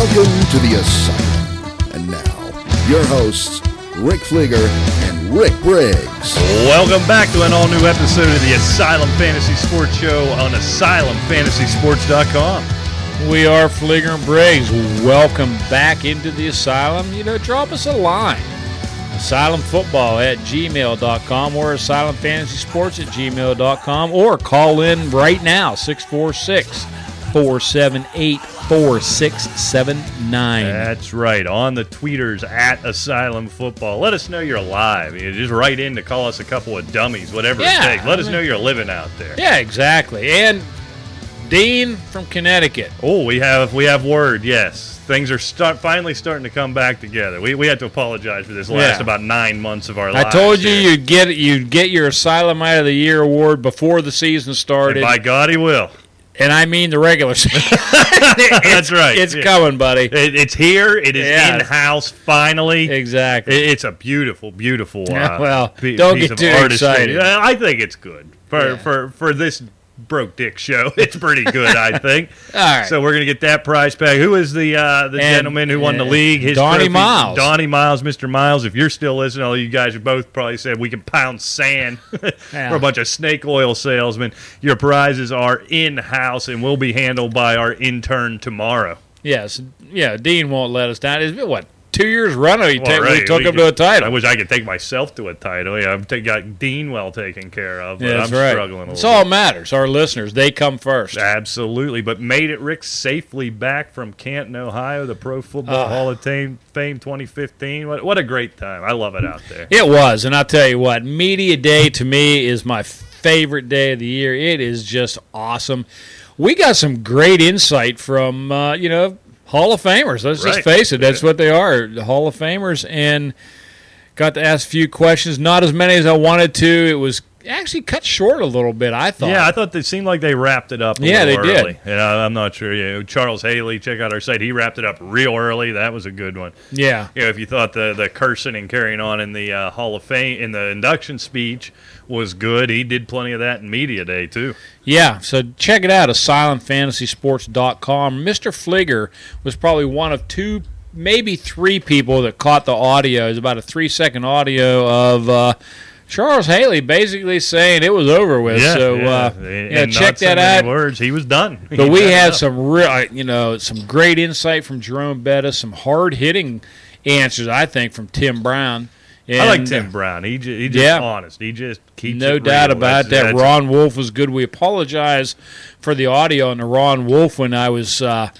Welcome to the Asylum. And now, your hosts, Rick Fleeger and Rick Briggs. Welcome back to an all new episode of the Asylum Fantasy Sports Show on AsylumFantasySports.com. We are Fleeger and Briggs. Welcome back into the asylum. You know, drop us a line. Asylumfootball at gmail.com or asylumfantasysports at gmail.com or call in right now 646 478 4679. That's right, on the tweeters at Asylum Football. Let us know you're alive. You just write in to call us a couple of dummies, whatever Yeah, it takes. Let I us mean- know you're living out there. Yeah, exactly. And Dean from Connecticut. Oh, we have we have word. Yes, things are start finally starting to come back together. We, we had to apologize for this last Yeah. about nine months of our life. I told you here. you'd get you'd get your Asylum Out of the Year award before the season And started, by God, he will. And I mean the regular season. That's right. It's Yeah. coming, buddy. It, it's here. It is Yeah. in house finally. Exactly. It- It's a beautiful, beautiful. Yeah, Uh, well, don't piece get of too artistry. excited. I think it's good for Yeah. for for this broke dick show. It's pretty good, I think. All right. So we're gonna get that prize pack. Who is the uh, the And, gentleman who won the uh, league? His Donnie trophy- Miles. Donnie Miles, Mr. Miles. If you're still listening, all you guys have both probably said we can pound sand. Yeah. We're a bunch of snake oil salesmen. Your prizes are in house and will be handled by our intern tomorrow. Yes, yeah. Dean won't let us down. It's what two years running? He Well, right, took we him to a title. I wish I could take myself to a title. Yeah, I've ta- got Dean well taken care of, but Yeah, that's I'm right. struggling a little all bit. matters. Our listeners, they come first. Absolutely, but made it, Rick, safely back from Canton, Ohio, the Pro Football Ah. Hall of Fame, Fame 2015. What, what a great time! I love it out there. It was, and I'll tell you what, Media Day to me is my favorite day of the year. It is just awesome. We got some great insight from uh, you know Hall of Famers. Let's just face it, that's what they are, the Hall of Famers, and got to ask a few questions. Not as many as I wanted to. It was actually cut short a little bit. I thought. Yeah, I thought they seemed like they wrapped it up. A Yeah, little they did. Yeah, I'm not sure. Yeah, Charles Haley, check out our site. He wrapped it up real early. That was a good one. yeah. you know, if you thought the the cursing and carrying on in the uh, Hall of Fame in the induction speech was good, he did plenty of that in media day too. Yeah, so check it out, asylumfantasysports.com. Mr. Fleeger was probably one of two, maybe three people that caught the audio. It's about a three second audio of uh, Charles Haley basically saying it was over with. so uh, In- yeah, check not so that out. Words, he was done. He But we had up. some real, you know, some great insight from Jerome Bettis, some hard hitting answers, I think, from Tim Brown. I like Tim uh, Brown. He just, he just Yeah. honest. He just keeps No doubt about That's- that. that's- Ron Wolf was good. We apologize for the audio on the Ron Wolf when I was uh,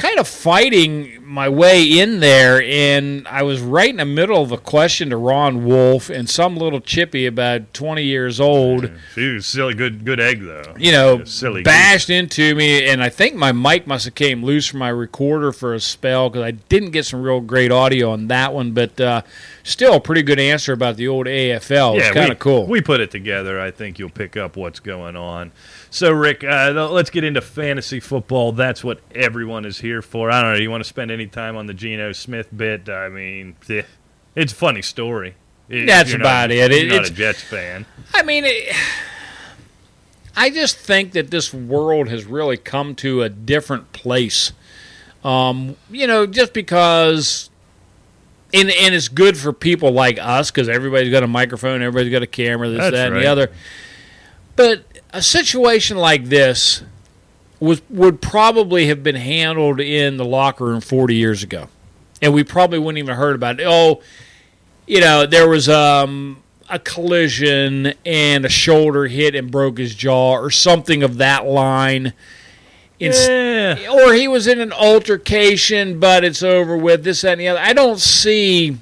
kind of fighting my way in there, and I was right in the middle of a question to Ron Wolf, and some little chippy about 20 years old, He was silly. Good good egg though. you know, silly bashed into me, and I think my mic must have came loose from my recorder for a spell because I didn't get some real great audio on that one, but uh, still a pretty good answer about the old AFL. It's kind of cool. We put it together. I think you'll pick up what's going on. So, Rick, uh, let's get into fantasy football. That's what everyone is here for. I don't know. You want to spend any time on the Geno Smith bit? I mean, eh, it's a funny story. That's about not, it. You're not it's- a Jets fan. I mean, it, I just think that this world has really come to a different place. Um, you know, just because, and and it's good for people like us because everybody's got a microphone, everybody's got a camera, this, That's that, and the other. But a situation like this was would probably have been handled in the locker room 40 years ago, and we probably wouldn't even heard about it. Oh, you know, there was um, a collision and a shoulder hit and broke his jaw or something of that line. Yeah. Or he was in an altercation, but it's over with. This, that, and the other. I don't see.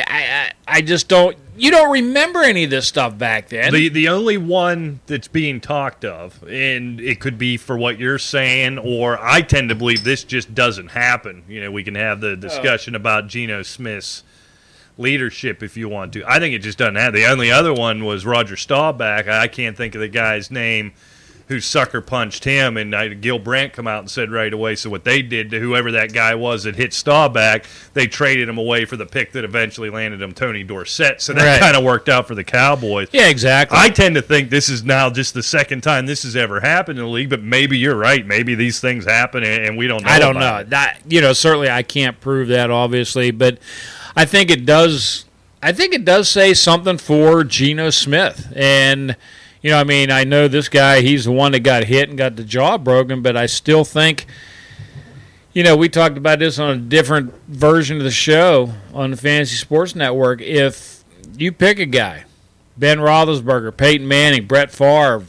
I, I, I just don't. You don't remember any of this stuff back then. The the only one that's being talked of, and it could be for what you're saying, or I tend to believe this just doesn't happen. You know, we can have the discussion oh. about Geno Smith's leadership if you want to. I think it just doesn't happen. The only other one was Roger Staubach. I can't think of the guy's name. Who sucker punched him, and I, Gil Brandt come out and said right away. So what they did to whoever that guy was that hit Staubach, they traded him away for the pick that eventually landed him Tony Dorsett. So that Right. kind of worked out for the Cowboys. Yeah, exactly. I tend to think this is now just the second time this has ever happened in the league, but maybe you're right. Maybe these things happen and, and we don't know. I don't know. it. That you know, certainly I can't prove that obviously, but I think it does I think it does say something for Geno Smith. And you know, I mean, I know this guy, he's the one that got hit and got the jaw broken, but I still think you know, we talked about this on a different version of the show on the Fantasy Sports Network. If you pick a guy, Ben Roethlisberger, Peyton Manning, Brett Favre,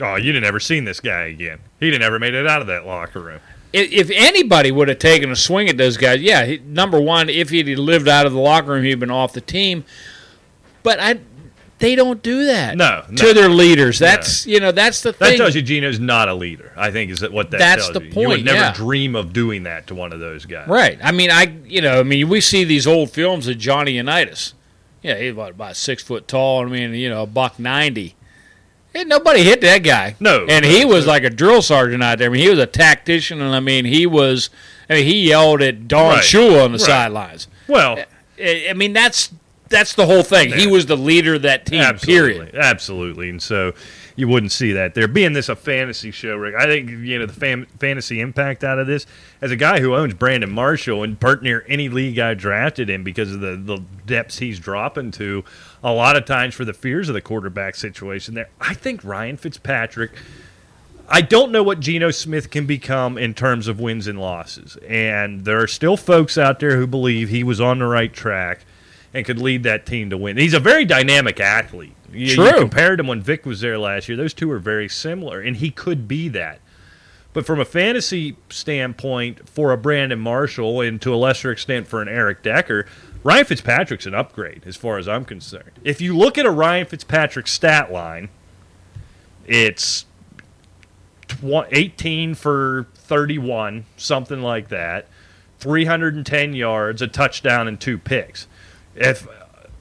Oh, you'd have never seen this guy again. He'd have never made it out of that locker room. if, anybody would have taken a swing at those guys, yeah, he, number one, if he'd lived out of the locker room, he'd been off the team. But I, they don't do that. No, no. to their leaders. That's you know that's the thing. That thing. tells you Geno's not a leader. I think is that what that That's tells the you. You would point, never yeah. dream of doing that to one of those guys. Right. I mean, I you know, I mean, we see these old films of Johnny Unitas. Yeah, he's about, about six foot tall. I mean, you know, a buck ninety. And nobody hit that guy. No. And he was like a drill sergeant out there. I mean, he was a tactician, and I mean, he was. I mean, he yelled at Don Right. Shula on the Right. sidelines. Well, I I mean, that's that's the whole thing. He was the leader of that team. absolutely, Period. absolutely, and so you wouldn't see that there. Being this a fantasy show, Rick, I think you know the fam- fantasy impact out of this. As a guy who owns Brandon Marshall and part near any league I drafted in because of the the depths he's dropping to, a lot of times for the fears of the quarterback situation there, I think Ryan Fitzpatrick. I don't know what Geno Smith can become in terms of wins and losses. And there are still folks out there who believe he was on the right track and could lead that team to win. He's a very dynamic athlete. You, you compared him when Vic was there last year, those two are very similar, and he could be that. But from a fantasy standpoint, for a Brandon Marshall and to a lesser extent for an Eric Decker, Ryan Fitzpatrick's an upgrade as far as I'm concerned. If you look at a Ryan Fitzpatrick stat line, it's 18 for 31, something like that, 310 yards, a touchdown, and two picks. If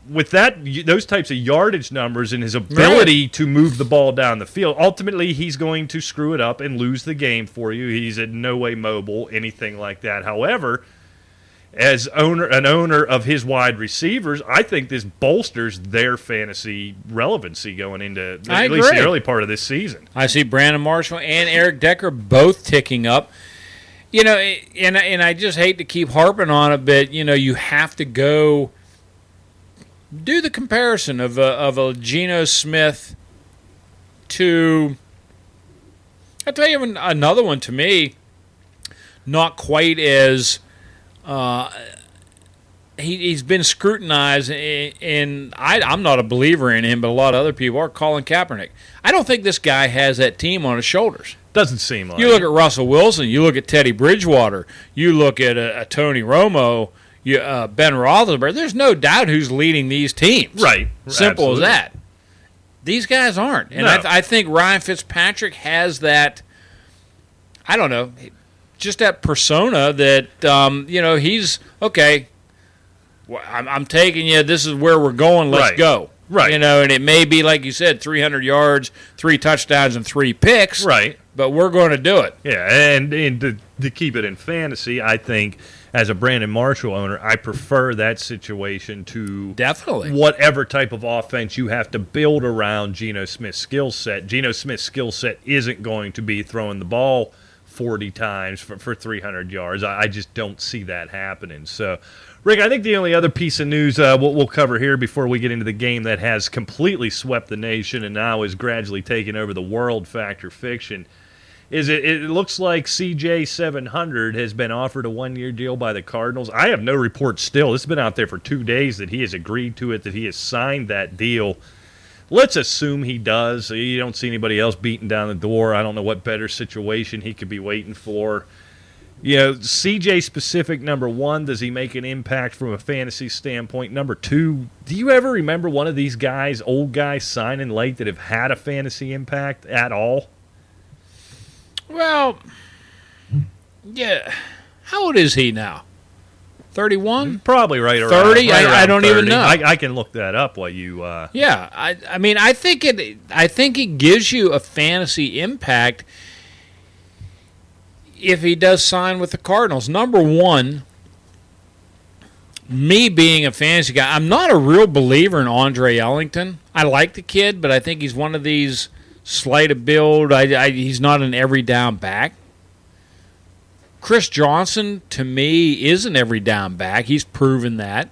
with that those types of yardage numbers and his ability to move the ball down the field, ultimately he's going to screw it up and lose the game for you. He's in no way mobile, anything like that. However, as owner an owner of his wide receivers, I think this bolsters their fantasy relevancy going into I at least the early part of this season. I see Brandon Marshall and Eric Decker both ticking up. You know, and and I just hate to keep harping on it, but you know, you have to go do the comparison of a, of a Geno Smith to. I'll tell you another one to me, not quite as. Uh, he, he's been scrutinized, and, I, I'm not a believer in him, but a lot of other people are. Colin Kaepernick. I don't think this guy has that team on his shoulders. Doesn't seem like You look at Russell Wilson, you look at Teddy Bridgewater, you look at a, a Tony Romo, you, uh, Ben Roethlisberger. There's no doubt who's leading these teams. Right. Simple Absolutely. as that. These guys aren't, and No. I, th- I think Ryan Fitzpatrick has that. I don't know, just that persona that um, you know he's okay. well, I'm, I'm taking you. This is where we're going. Let's Right. go. Right. You know, and it may be like you said, 300 yards, three touchdowns, and three picks. right. But we're going to do it. Yeah, and, and to, to keep it in fantasy, I think as a Brandon Marshall owner, I prefer that situation to Definitely. whatever type of offense you have to build around Geno Smith's skill set. Geno Smith's skill set isn't going to be throwing the ball 40 times for, for 300 yards. I, I just don't see that happening. So, Rick, I think the only other piece of news uh, we'll, we'll cover here before we get into the game that has completely swept the nation and now is gradually taking over the world factor fiction is it, it looks like CJ 700 has been offered a one year deal by the Cardinals. I have no report still. Has been out there for two days that he has agreed to it, that he has signed that deal. Let's assume he does. You don't see anybody else beating down the door. I don't know what better situation he could be waiting for. You know, CJ specific, number one, does he make an impact from a fantasy standpoint? Number two, do you ever remember one of these guys, old guys, signing late that have had a fantasy impact at all? Well, yeah. How old is he now? 31? Probably right around 30? right I- I don't even know. I, I can look that up while you. Uh, Yeah, I, I mean, I think it. I think it gives you a fantasy impact if he does sign with the Cardinals. Number one, me being a fantasy guy, I'm not a real believer in Andre Ellington. I like the kid, but I think he's one of these slight of build. I, I, he's not an every down back. Chris Johnson, to me, is an every down back. He's proven that.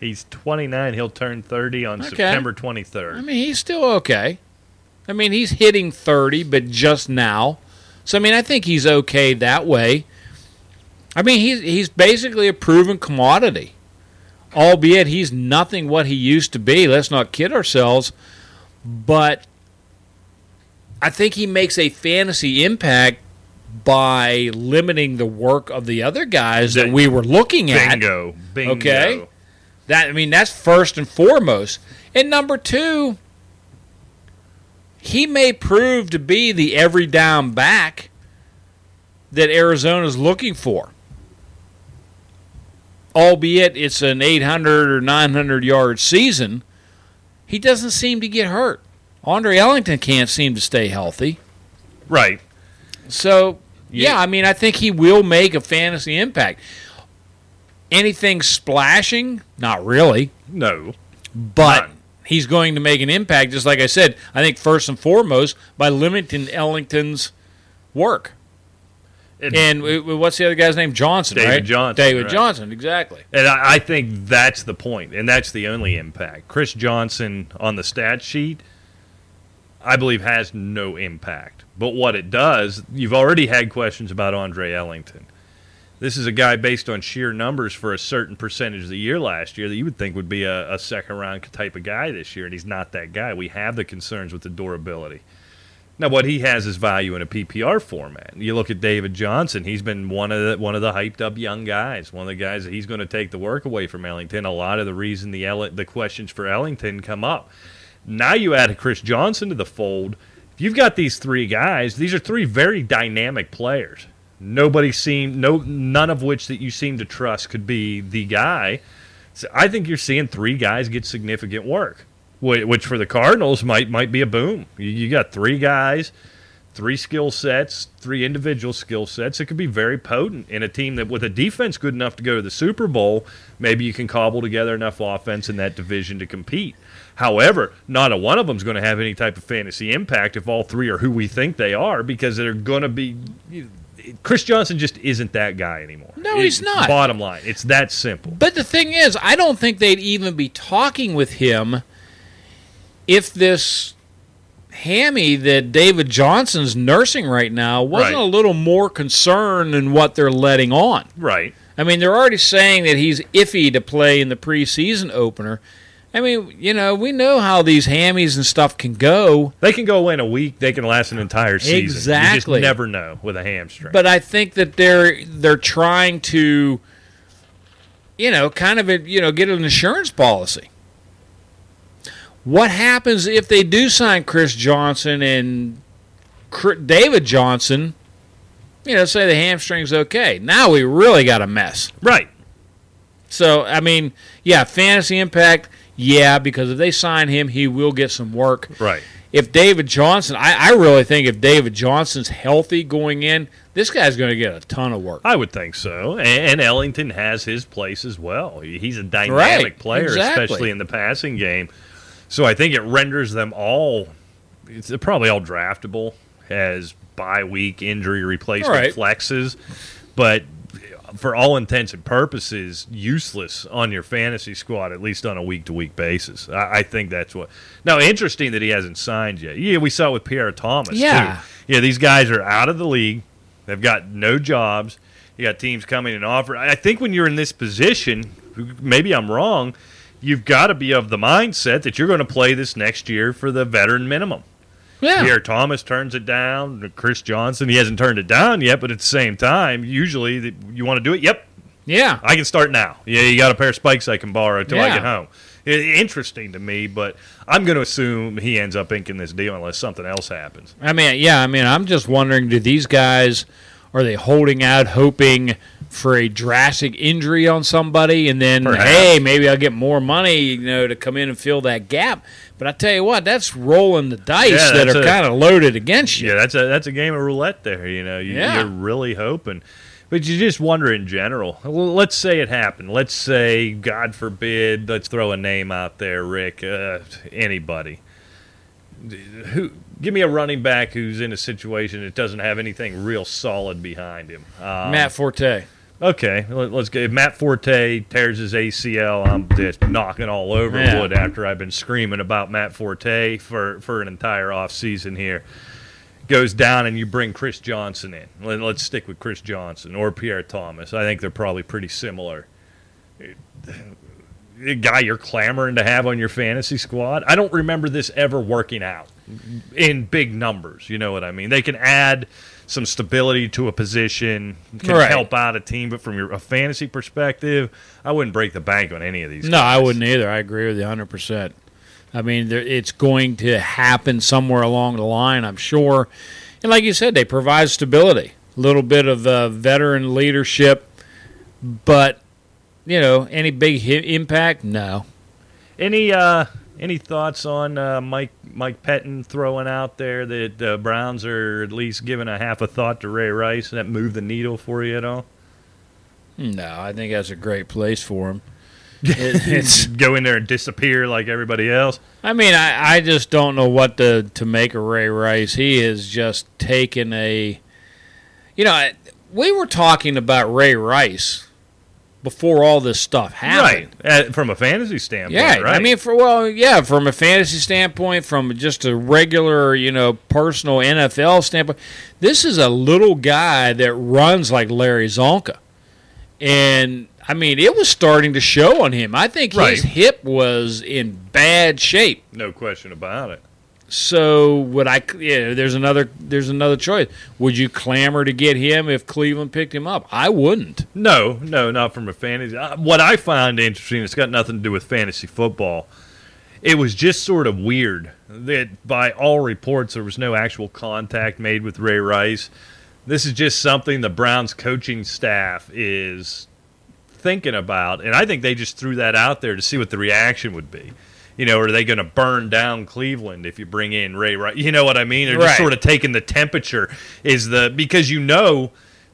he's 29. He'll turn 30 on Okay. September I mean, he's still okay. I mean, he's hitting 30, but just now. So, I mean, I think he's okay that way. I mean, he's, he's basically a proven commodity, albeit he's nothing what he used to be. Let's not kid ourselves. But I think he makes a fantasy impact by limiting the work of the other guys that That- we were looking at. Bingo. Bingo. Okay. That I mean, that's first and foremost. And number two, he may prove to be the every down back that Arizona's looking for. Albeit it's an 800 or 900 yard season, he doesn't seem to get hurt. Andre Ellington can't seem to stay healthy. Right. So, yeah, Yeah. I mean, I think he will make a fantasy impact. Anything splashing? Not really. No. But None. he's going to make an impact, just like I said, I think first and foremost by limiting Ellington's work. It- And w- uh, what's the other guy's name? Johnson, David right? Johnson, David right. Johnson, exactly. And I, I think that's the point, and that's the only impact. Chris Johnson on the stat sheet, I believe, has no impact. But what it does, you've already had questions about Andre Ellington. This is a guy based on sheer numbers for a certain percentage of the year last year that you would think would be a, a second round type of guy this year, and he's not that guy. We have the concerns with the durability. Now, what he has is value in a PPR format. You look at David Johnson; he's been one of the one of the hyped up young guys, one of the guys that he's going to take the work away from Ellington. A lot of the reason the the questions for Ellington come up. Now you add a Chris Johnson to the fold. If you've got these three guys, these are three very dynamic players. Nobody seemed no none of which that you seem to trust could be the guy. So I think you're seeing three guys get significant work, which for the Cardinals might might be a boom. You, got three guys, three skill sets, three individual skill sets. It could be very potent in a team that with a defense good enough to go to the Super Bowl. Maybe you can cobble together enough offense in that division to compete. However, not a one of them is going to have any type of fantasy impact if all three are who we think they are because they're going to be. Chris Johnson just isn't that guy anymore. No, he's not. Bottom line, it's that simple. But the thing is, I don't think they'd even be talking with him if this hammy that David Johnson's nursing right now wasn't Right. a little more concerned than what they're letting on. Right. I mean, they're already saying that he's iffy to play in the preseason opener. I mean, you know, we know how these hammies and stuff can go, They can go away in a week. They can last an entire season. You Exactly. just never know with a hamstring. but I think that they're they're trying to, you know, kind of you know get an insurance policy. What happens if they do sign Chris Johnson and David Johnson? You know, say the hamstring's okay. Now we really got a mess. right. So I mean, yeah, fantasy impact, yeah, because if they sign him, he will get some work. Right. If David Johnson, I, I really think if David Johnson's healthy going in, this guy's going to get a ton of work. I would think so. And, and Ellington has his place as well. He's a dynamic Right, player, exactly. especially in the passing game. So I think it renders them all. It's probably all draftable as bye week injury replacement Right. flexes, but for all intents and purposes, useless on your fantasy squad, at least on a week to week basis. I, I think that's what. Now, interesting that he hasn't signed yet. Yeah, we saw it with Pierre Thomas. Yeah. too. yeah. These guys are out of the league. They've got no jobs. You got teams coming and offer. I think when you're in this position, maybe I'm wrong. You've got to be of the mindset that you're going to play this next year for the veteran minimum. Yeah. Pierre Thomas turns it down. Chris Johnson, he hasn't turned it down yet, but at the same time, usually the, you want to do it. Yep, Yeah. I can start now. Yeah, you got a pair of spikes I can borrow until I get home. I- interesting to me, but I'm going to assume he ends up inking this deal unless something else happens. I mean, yeah, I mean, I'm just wondering do these guys are they holding out hoping for a drastic injury on somebody, and then Perhaps. hey, maybe I'll get more money, you know, to come in and fill that gap. But I tell you what, that's rolling the dice Yeah, that are kind of loaded against you. Yeah, that's a that's a game of roulette there. You know, you, Yeah. you're really hoping, but you just wonder in general. Let's say it happened. Let's say, God forbid, let's throw a name out there, Rick. Uh, anybody. Who? Give me a running back who's in a situation that doesn't have anything real solid behind him. Um, Matt Forte. Okay, let, us go. If Matt Forte tears his ACL, I'm just knocking all over Yeah. wood after I've been screaming about Matt Forte for, for an entire offseason here. Goes down and you bring Chris Johnson in. Let, let's stick with Chris Johnson or Pierre Thomas. I think they're probably pretty similar. The guy you're clamoring to have on your fantasy squad. I don't remember this ever working out in big numbers. You know what I mean? They can add some stability to a position, can Right. help out a team, but from your a fantasy perspective, I wouldn't break the bank on any of these. No, I wouldn't either. I agree with you 100%. I mean, there, it's going to happen somewhere along the line, I'm sure. And like you said, they provide stability, a little bit of uh, veteran leadership, but, you know, any big hit impact? No. Any uh, any thoughts on uh, Mike Mike Pettine throwing out there that the Browns are at least giving a half a thought to Ray Rice? That move the needle for you at all? No, I think that's a great place for him. It, it's. Go in there and disappear like everybody else. I mean, I, I just don't know what to to make of Ray Rice. He has just taken a, you know, we were talking about Ray Rice before all this stuff happened. Right, uh, from a fantasy standpoint. Yeah, right. I mean, for well, yeah, from a fantasy standpoint, from just a regular, you know, personal NFL standpoint, this is a little guy that runs like Larry Csonka, and I mean, it was starting to show on him. I think Right. his hip was in bad shape. no question about it. So would I? Yeah, there's another. There's another choice. Would you clamor to get him if Cleveland picked him up? I wouldn't. No, no, not from a fantasy. What I find interesting, it's got nothing to do with fantasy football. It was just sort of weird that, by all reports, there was no actual contact made with Ray Rice. This is just something the Browns coaching staff is thinking about, and I think they just threw that out there to see what the reaction would be. You know, are they going to burn down Cleveland if you bring in Ray Rice? You know what I mean? They're just Right. sort of taking the temperature. Is the because you know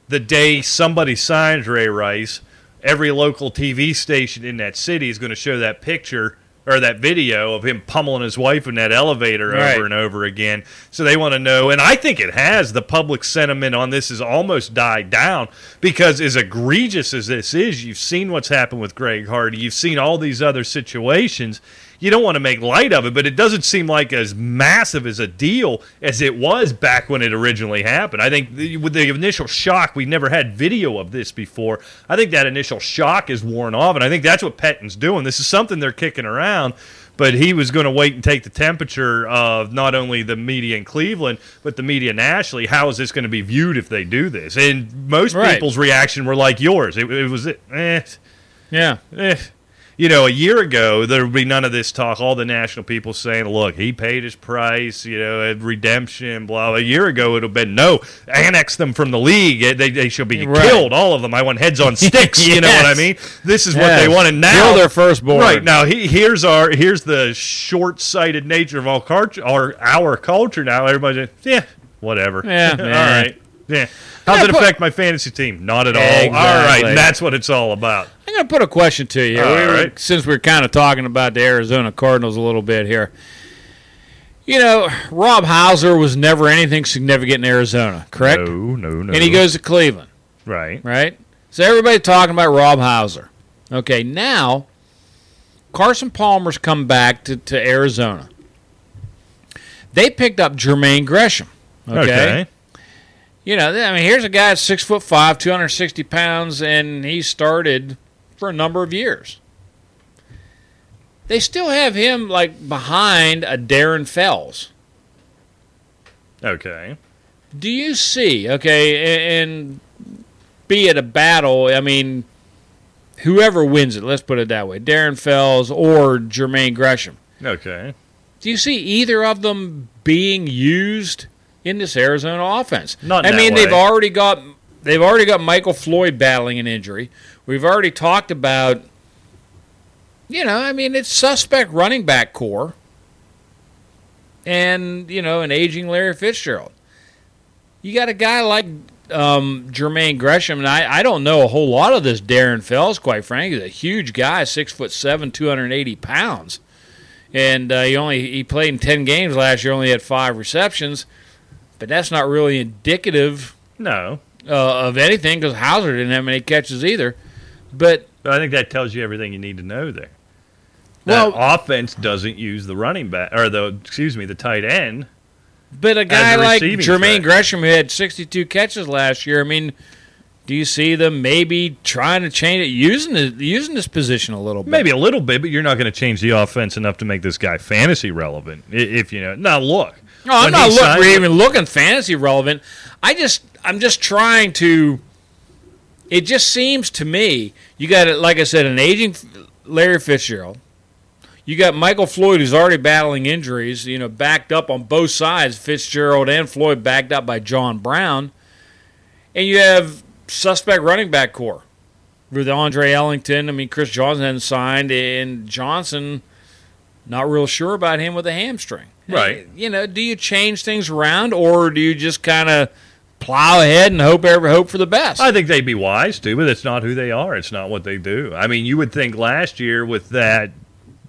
the day somebody signs Ray Rice, every local TV station in that city is going to show that picture or that video of him pummeling his wife in that elevator Right. over and over again. So they want to know, and I think it has. The public sentiment on this has almost died down because, as egregious as this is, you've seen what's happened with Greg Hardy. You've seen all these other situations. You don't want to make light of it, but it doesn't seem like as massive as a deal as it was back when it originally happened. I think the, with the initial shock, we never had video of this before. I think that initial shock is worn off, and I think that's what Pettine's doing. This is something they're kicking around, but he was going to wait and take the temperature of not only the media in Cleveland, but the media nationally. How is this going to be viewed if they do this? And most Right. people's reaction were like yours. It, it was, eh, Yeah. eh. You know, a year ago, there would be none of this talk. All the national people saying, look, he paid his price, you know, redemption, blah, blah. A year ago, it would have been, no, annex them from the league. They, they should be Right. killed, all of them. I want heads on sticks. You know what I mean? This is what Yes. they wanted now. Kill their firstborn. Right now, he, here's our here's the short-sighted nature of all culture, our our culture. Now, everybody's yeah, whatever. Yeah, all right, yeah. How does it affect my fantasy team? Not at all. All right, Exactly. and that's what it's all about. I'm going to put a question to you. We were- right. Since we're kind of talking about the Arizona Cardinals a little bit here. You know, Rob Housler was never anything significant in Arizona, correct? No, no, no. And he goes to Cleveland, right. right? So everybody talking about Rob Housler. Okay, now Carson Palmer's come back to, to Arizona. They picked up Jermaine Gresham. Okay. Okay. You know, I mean, here's a guy that's six foot five, 260 pounds, and he started for a number of years. They still have him like behind a Darren Fells. Okay. Do you see? Okay, a- and be it a battle. I mean, whoever wins it, let's put it that way: Darren Fells or Jermaine Gresham. Okay. Do you see either of them being used in this Arizona offense? Not I mean, they've already got they've already got Michael Floyd battling an injury. We've already talked about, you know, I mean, it's suspect running back corps, and you know, an aging Larry Fitzgerald. You got a guy like um, Jermaine Gresham, and I, I don't know a whole lot of this Darren Fells, quite frankly. He's a huge guy, six foot seven, two hundred eighty pounds, and uh, he only he played in ten games last year, only had five receptions, but that's not really indicative No, uh, of anything because Housler didn't have many catches either. But but I think that tells you everything you need to know there. That Well- offense doesn't use the running back or the excuse me the tight end. but a guy a like Jermaine threat. Gresham who had sixty two catches last year, I mean. Do you see them maybe trying to change it, using it, using this position a little bit? Maybe a little bit, but you're not going to change the offense enough to make this guy fantasy relevant. If you know, now look. No, I'm not look, even looking fantasy relevant. I just I'm just trying to. It just seems to me you got it like I said an aging Larry Fitzgerald. You got Michael Floyd who's already battling injuries. You know, backed up on both sides. Fitzgerald and Floyd backed up by John Brown, and you have suspect running back corps with Andre Ellington. I mean, Chris Johnson hadn't signed, and Johnson. Not real sure about him with a hamstring. Right. Uh, you know, do you change things around or do you just kind of plow ahead and hope ever hope for the best? I think they'd be wise to, but it's not who they are. It's not what they do. I mean, you would think last year with that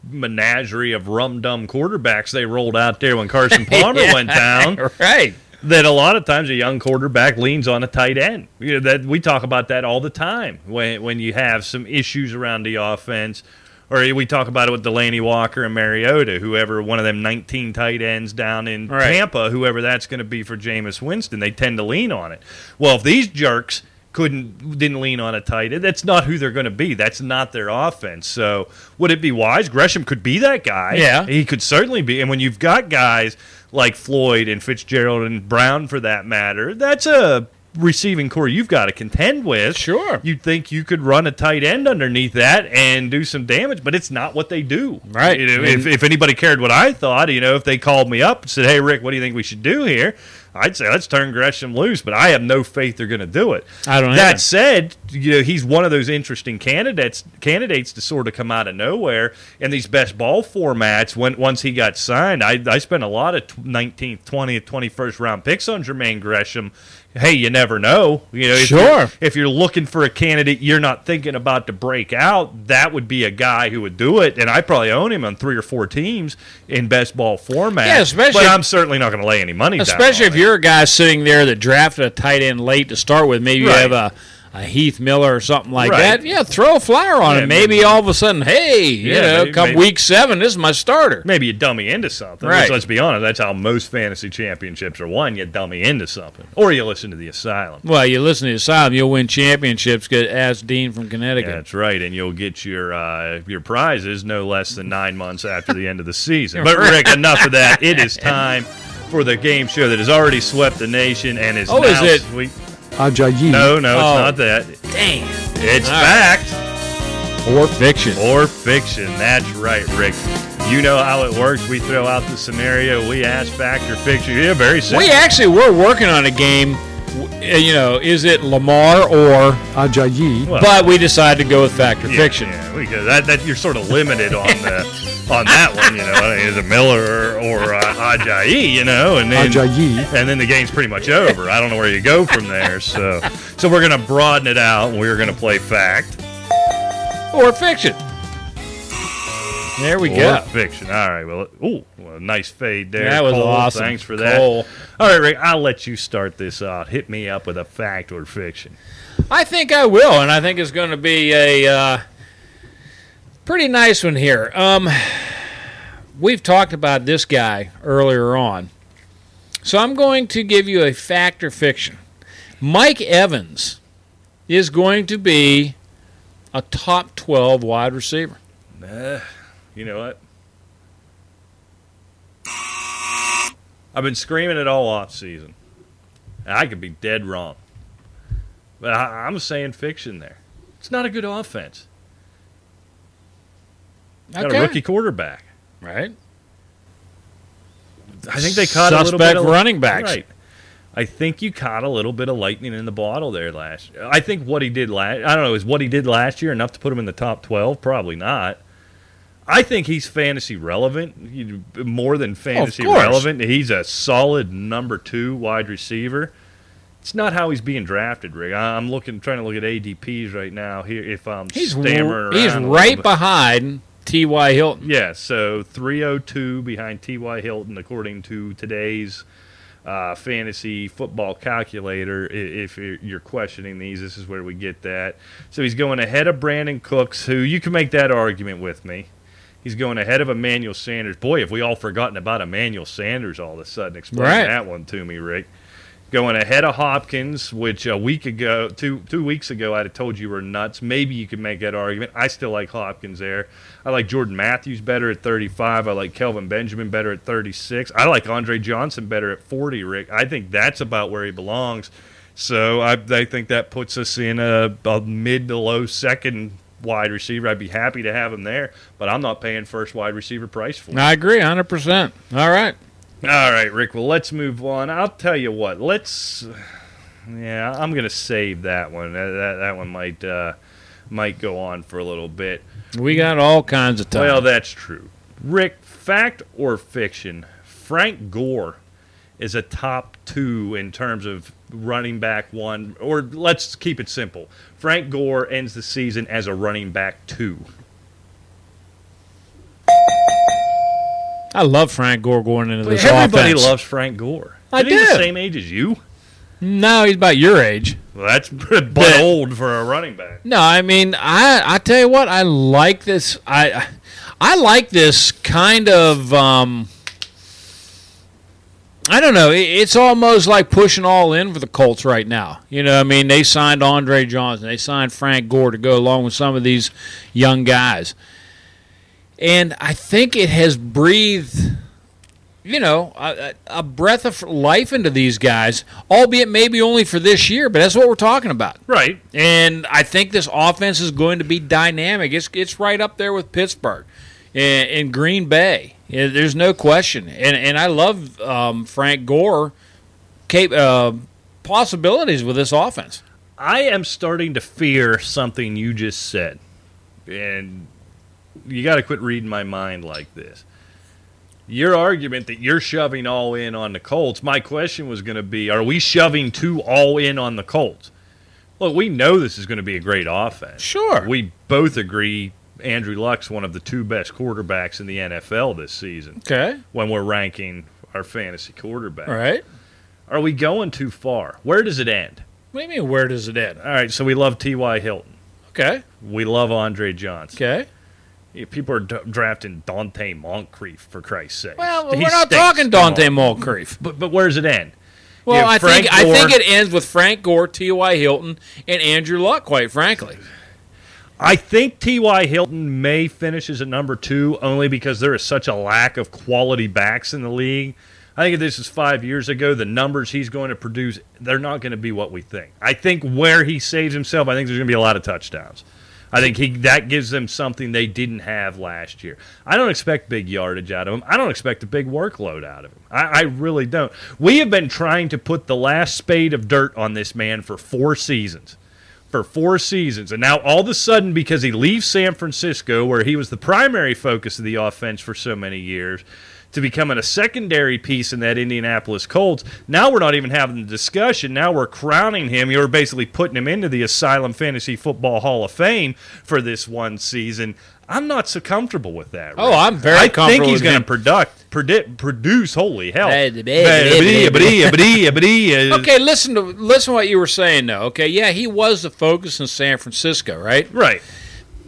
menagerie of rum dum quarterbacks they rolled out there when Carson Palmer Yeah, went down right. that a lot of times a young quarterback leans on a tight end. You know, that we talk about that all the time when when you have some issues around the offense. Or we talk about it with Delanie Walker and Mariota, whoever one of them 19 tight ends down in Right. Tampa, whoever that's going to be for Jameis Winston, they tend to lean on it. Well, if these jerks couldn't didn't lean on a tight end, that's not who they're going to be. That's not their offense. So would it be wise? Gresham could be that guy. Yeah. he could certainly be. And when you've got guys like Floyd and Fitzgerald and Brown, for that matter, that's a receiving corps you've got to contend with. Sure. You'd think you could run a tight end underneath that and do some damage, but it's not what they do. Right. You know, And- if, if anybody cared what I thought, you know, if they called me up and said, "Hey, Rick, what do you think we should do here?" I'd say let's turn Gresham loose, but I have no faith they're going to do it. I don't That either. said, you know, he's one of those interesting candidates candidates to sort of come out of nowhere in these best ball formats. When once he got signed, I, I spent a lot of tw- 19th, 20th, 21st round picks on Jermaine Gresham. Hey, you never know. You know, if Sure. You're, if you're looking for a candidate you're not thinking about to break out, that would be a guy who would do it. And I probably own him on three or four teams in best ball format. Yeah, especially- But I'm certainly not going to lay any money. Especially if it. you're a guy sitting there that drafted a tight end late to start with. Maybe you have a, a Heath Miller or something like Right. that. Yeah, throw a flyer on Yeah, it. Maybe maybe- all of a sudden, hey, you know, maybe- come maybe- week seven, this is my starter. maybe you dummy into something. Right. Let's be honest, that's how most fantasy championships are won. You dummy into something, or you listen to the Asylum. Well, you listen to the Asylum, you'll win championships. Get ask Dean from Connecticut. That's right, and you'll get your uh, your prizes no less than nine months after the end of the season. But Rick, enough of that. It is time for the game show that has already swept the nation and is Oh, now is it? sweet. Ajayi No, no, it's Oh. not that. Damn. It's All right. fact Or fiction. or fiction. That's right, Rick. You know how it works. We throw out the scenario. We ask fact or fiction. Yeah, very simple. We actually were working on a game. W- uh, You know, is it Lamar or? Ajayi Well, But we decided to go with fact or Yeah, fiction. Yeah, we could, that, that you're sort of limited on the on that one. You know, is it Miller or, or uh, Ajayi? You know, and then Ajayi and then the game's pretty much over. I don't know where you go from there. So so we're gonna broaden it out. We're gonna play fact Or fiction. There we go. fiction. All right. Well, ooh, well, nice fade there. That was Cole. awesome. Thanks for that. Cole. All right, Rick. I'll let you start this out. Hit me up with a fact or fiction. I think I will, and I think it's going to be a uh, pretty nice one here. Um, we've talked about this guy earlier on, so I'm going to give you a fact or fiction. Mike Evans is going to be a top 12 wide receiver. Uh, you know what? I've been screaming it all off season. I could be dead wrong. But I, I'm saying fiction there. It's not a good offense. Got a rookie quarterback. right? I think they caught a little bit Suspect of running backs. Right. I think you caught a little bit of lightning in the bottle there last. I think what he did last. I don't know. Is what he did last year enough to put him in the top twelve? Probably not. I think he's fantasy relevant, more than fantasy course. relevant. He's a solid number two wide receiver. It's not how he's being drafted, Rick. I'm looking, trying to look at ADPs right now. Here, if I'm He's stammering he's right behind T.Y. Hilton. Yeah, so 302 behind T.Y. Hilton, according to today's uh, fantasy football calculator. If you're questioning these, this is where we get that. So he's going ahead of Brandin Cooks, who you can make that argument with me. He's going ahead of Emmanuel Sanders. Boy, have we all forgotten about Emmanuel Sanders all of a sudden. Explain Right. that one to me, Rick. Going ahead of Hopkins, which a week ago, two two weeks ago, I'd have told you were nuts. Maybe you could make that argument. I still like Hopkins there. I like Jordan Matthews better at 35. I like Kelvin Benjamin better at 36. I like Andre Johnson better at 40, Rick. I think that's about where he belongs. So I, I think that puts us in a, a mid to low second wide receiver. I'd be happy to have him there, but I'm not paying first wide receiver price for him. I agree, hundred percent. All right. All right, Rick. Well, let's move on. I'll tell you what. Let's. Yeah, I'm gonna save that one. That that, that one might uh, might go on for a little bit. We got all kinds of time. Well, that's true. Rick, fact or fiction? Frank Gore is a top two in terms of running back one, or let's keep it simple. Frank Gore ends the season as a running back two. I love Frank Gore going into this Everybody offense. loves Frank Gore. I Isn't he the same age as you? no, he's about your age. Well, that's but But- old for a running back. No, I mean, I I tell you what, I like this. I I like this kind of. Um, I don't know. It's almost like pushing all in for the Colts right now. You know, I mean, they signed Andre Johnson, they signed Frank Gore to go along with some of these young guys, and I think it has breathed. You know, a, a breath of life into these guys, albeit maybe only for this year, but that's what we're talking about. Right. And I think this offense is going to be dynamic. It's it's right up there with Pittsburgh eh, and, and Green Bay. Yeah, there's no question. And and I love um, Frank Gore cap- uh, possibilities with this offense. I am starting to fear something you just said. And you got to quit reading my mind like this. Your argument that you're shoving all in on the Colts, my question was going to be are we shoving too all in on the Colts? Look, we know this is going to be a great offense. Sure. We both agree Andrew Luck's one of the two best quarterbacks in the NFL this season Okay. when we're ranking our fantasy quarterback. All right. Are we going too far? Where does it end? What do you mean? Where does it end? All right, so we love T.Y. Hilton. Okay. We love Andre Johnson. Okay. Yeah, People are d- drafting Donte Moncrief for Christ's sake. Well, He we're not stinks. talking Donte. Moncrief. But but where does it end? Well, I think I think it ends with Frank Gore, T.Y. Hilton, and Andrew Luck. Quite frankly. I think T.Y. Hilton may finish as a number two only because there is such a lack of quality backs in the league. I think if this is five years ago, the numbers he's going to produce, they're not going to be what we think. I think where he saves himself, I think there's going to be a lot of touchdowns. I think he that gives them something they didn't have last year. I don't expect big yardage out of him. I don't expect a big workload out of him. I, I really don't. We have been trying to put the last spade of dirt on this man for four seasons for four seasons. And now all of a sudden, because he leaves San Francisco, where he was the primary focus of the offense for so many years, to becoming a secondary piece in that Indianapolis Colts, now we're not even having the discussion. Now we're crowning him. You're basically putting him into the Asylum Fantasy Football Hall of Fame for this one season. I'm not so comfortable with that. Oh, I'm very I think he's going to product, predict, produce. Holy hell! Hey, the baby, baby, Okay, Okay, listen to listen to what you were saying though. Okay, yeah, he was the focus in San Francisco, right? right.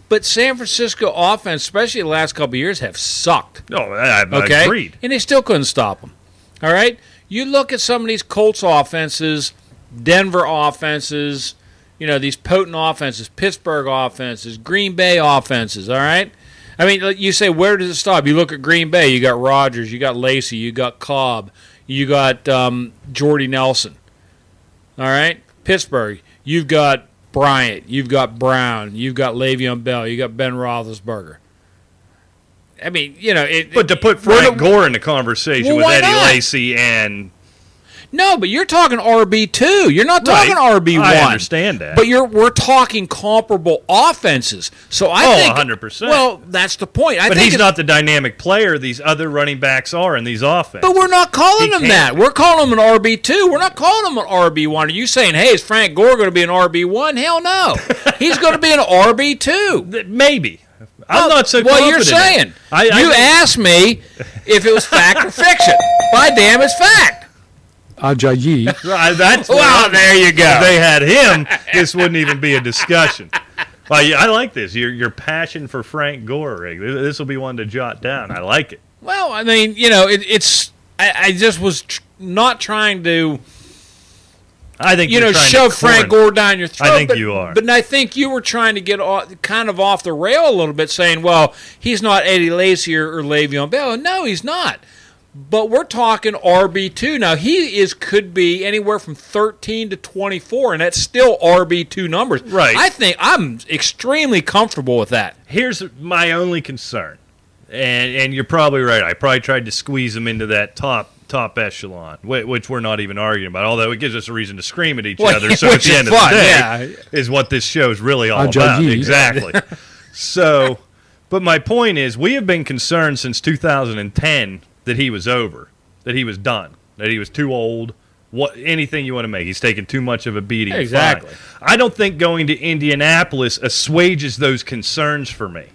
But San Francisco offense, especially the last couple of years, have sucked. No, I, I Okay, agreed. and they still couldn't stop them. All right, you look at some of these Colts offenses, Denver offenses, you know these potent offenses, Pittsburgh offenses, Green Bay offenses. All right. I mean, you say, where does it stop? You look at Green Bay. You got Rodgers, you got Lacy, you got Cobb, you got um, Jordy Nelson. All right, Pittsburgh. You've got Bryant. You've got Brown. You've got Le'Veon Bell. You got Ben Roethlisberger. I mean, you know, it, But to put Frank Gore in the conversation Well, with Eddie not? Lacy and No, but you're talking RB two. You're not talking Right. RB one. I understand that. But you're we're talking comparable offenses. So I Oh, think 100%. Well, that's the point. I but think he's not the dynamic player these other running backs are in these offenses. But we're not calling He him that. We're calling him an RB two. We're not calling him an RB one. Are you saying, hey, is Frank Gore going to be an RB one? Hell no. He's going to be an RB two. Maybe. I'm not so. Well, you're saying. I, I you think- asked me if it was fact or fiction. By damn, it's fact. Ajayi, I- That's Well, there you go. If they had him, this wouldn't even be a discussion. Well, yeah, I like this. Your your passion for Frank Gore, This will be one to jot down. I like it. Well, I mean, you know, it, it's. I, I just was tr- not trying to, I think you you're know, trying to shove Frank corner- Gore down your throat. I think but, you are. But I think you were trying to get off, kind of off the rail a little bit, saying, well, he's not Eddie Lacy or, or Le'Veon Bell. No, he's not. But we're talking RB two now. He is could be anywhere from thirteen to twenty four, and that's still RB two numbers. Right. I think I'm extremely comfortable with that. Here's my only concern, and and you're probably right. I probably tried to squeeze him into that top top echelon, which we're not even arguing about. Although it gives us a reason to scream at each Well, other. So at the is end fun, of the day, yeah. is what this show is really all I'll about. judge. Exactly. so, but my point is, we have been concerned since 2010 that he was over, that he was done, that he was too old. What anything you want to make, he's taking too much of a beating. Fine. Exactly. I don't think going to Indianapolis assuages those concerns for me,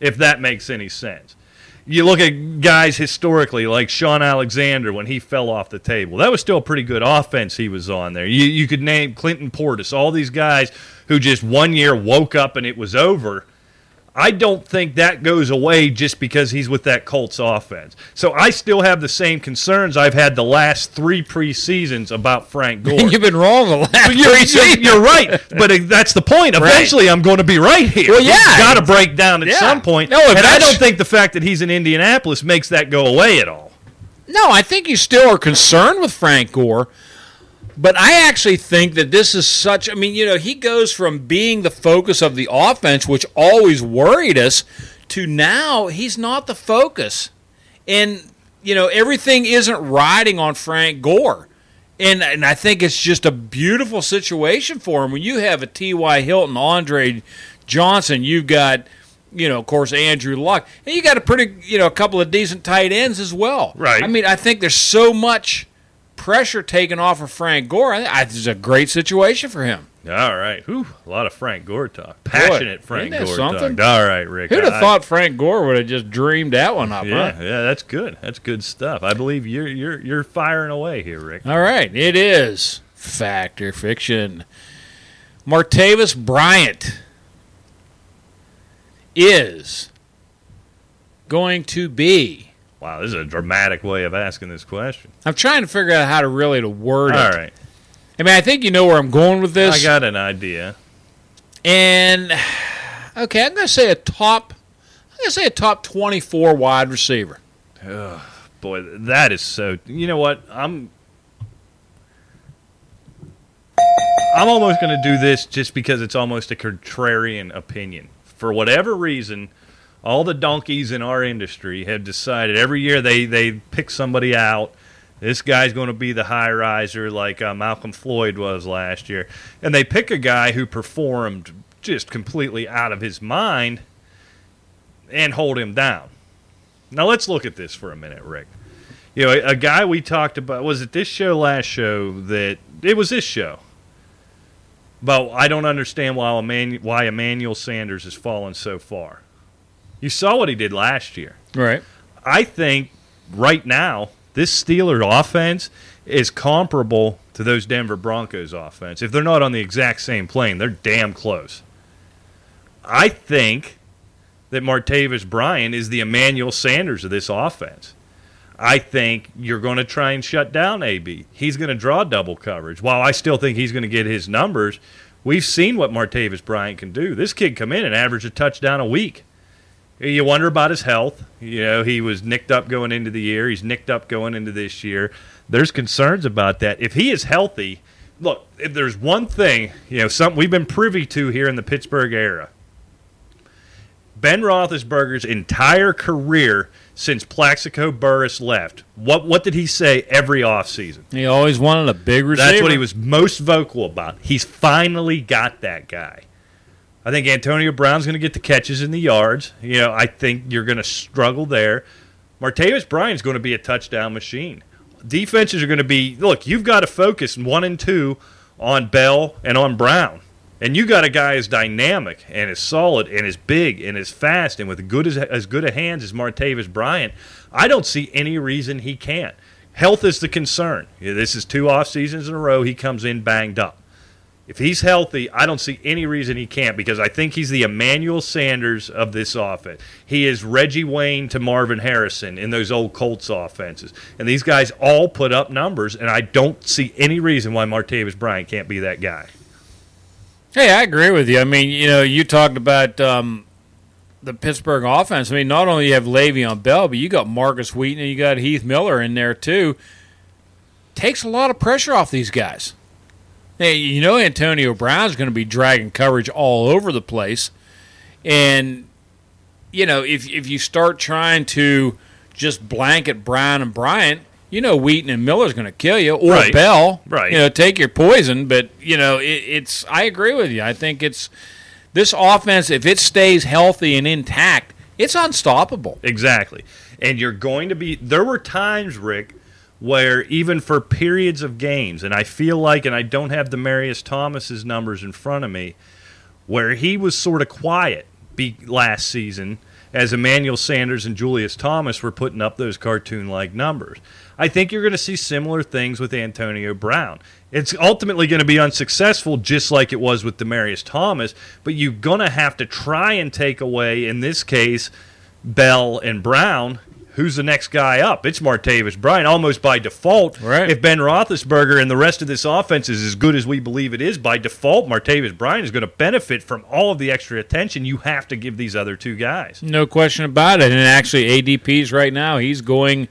if that makes any sense. You look at guys historically like Shaun Alexander when he fell off the table. That was still a pretty good offense he was on there. You you could name Clinton Portis, all these guys who just one year woke up and it was over. I don't think that goes away just because he's with that Colts offense. So I still have the same concerns I've had the last three preseasons about Frank Gore. You've been wrong the last You're, three you're, you're right, but that's the point. Eventually, I'm going to be right here. Well, yeah. got to break down at Yeah. some point. No, and I don't think the fact that he's in Indianapolis makes that go away at all. No, I think you still are concerned with Frank Gore, but I actually think that this is such. I mean, you know, he goes from being the focus of the offense, which always worried us, to now he's not the focus. And, you know, everything isn't riding on Frank Gore. And, and I think it's just a beautiful situation for him. When you have a T.Y. Hilton, Andre Johnson, you've got, you know, of course, Andrew Luck, and you got a pretty, you know, a couple of decent tight ends as well. Right. I mean, I think there's so much pressure taken off of Frank Gore. I think I- it's a great situation for him. All right. Whew, a lot of Frank Gore talk. Passionate Frank isn't that Gore something? talk. All right, Rick. Who'd have I- thought Frank Gore would have just dreamed that one up, Yeah, huh? yeah, that's good. That's good stuff. I believe you're you're you're firing away here, Rick. All right, it is fact or fiction. Martavis Bryant is going to be. Wow, this is a dramatic way of asking this question. I'm trying to figure out how to really to word All it. All right. I mean, I think you know where I'm going with this. I got an idea. And okay, I'm going to say a top. I'm going to say a top 24 wide receiver. Boy, that is so. You know what? I'm. I'm almost going to do this just because it's almost a contrarian opinion. For whatever reason, all the donkeys in our industry have decided every year they they pick somebody out. This guy's going to be the high riser, like uh, Malcom Floyd was last year, and they pick a guy who performed just completely out of his mind and hold him down. Now let's look at this for a minute, Rick. You know, a, a guy we talked about was it this show last show that it was this show. But I don't understand why why Emmanuel Sanders has fallen so far. You saw what he did last year. Right. I think right now this Steelers offense is comparable to those Denver Broncos offense. If they're not on the exact same plane, they're damn close. I think that Martavis Bryant is the Emmanuel Sanders of this offense. I think you're going to try and shut down AB. He's going to draw double coverage. While I still think he's going to get his numbers, we've seen what Martavis Bryant can do. This kid come in and average a touchdown a week. You wonder about his health. You know, he was nicked up going into the year. He's nicked up going into this year. There's concerns about that. If he is healthy, look, if there's one thing, you know, something we've been privy to here in the Pittsburgh era, Ben Roethlisberger's entire career since Plaxico Burress left. What what did he say every offseason? He always wanted a big receiver. That's what he was most vocal about. He's finally got that guy. I think Antonio Brown's going to get the catches in the yards. You know, I think you're going to struggle there. Martavis Bryant's going to be a touchdown machine. Defenses are going to be look. You've got to focus one and two on Bell and on Brown. And you got a guy as dynamic and as solid and as big and as fast and with good as, as good a hands as Martavis Bryant. I don't see any reason he can't. Health is the concern. This is two off seasons in a row. He comes in banged up. If he's healthy, I don't see any reason he can't because I think he's the Emmanuel Sanders of this offense. He is Reggie Wayne to Marvin Harrison in those old Colts offenses. And these guys all put up numbers, and I don't see any reason why Martavis Bryant can't be that guy. Hey, I agree with you. I mean, you know, you talked about um, the Pittsburgh offense. I mean, not only you have Le'Veon Bell, but you got Markus Wheaton and you got Heath Miller in there too. Takes a lot of pressure off these guys. Hey, you know Antonio Brown's going to be dragging coverage all over the place, and you know if if you start trying to just blanket Brown and Bryant, you know Wheaton and Miller's going to kill you, or Right. Bell. Right. You know, take your poison. But you know, it, it's. I agree with you. I think it's this offense. If it stays healthy and intact, it's unstoppable. Exactly. And you're going to be. There were times, Rick, where even for periods of games, and I feel like, and I don't have the Demaryius Thomas's numbers in front of me, where he was sort of quiet be, last season as Emmanuel Sanders and Julius Thomas were putting up those cartoon like numbers. I think you're going to see similar things with Antonio Brown. It's ultimately going to be unsuccessful, just like it was with Demaryius Thomas, but you're going to have to try and take away, in this case, Bell and Brown. Who's the next guy up? It's Martavis Bryant, almost by default. Right. If Ben Roethlisberger and the rest of this offense is as good as we believe it is, by default, Martavis Bryant is going to benefit from all of the extra attention you have to give these other two guys. No question about it. And actually, ADP's right now, he's going,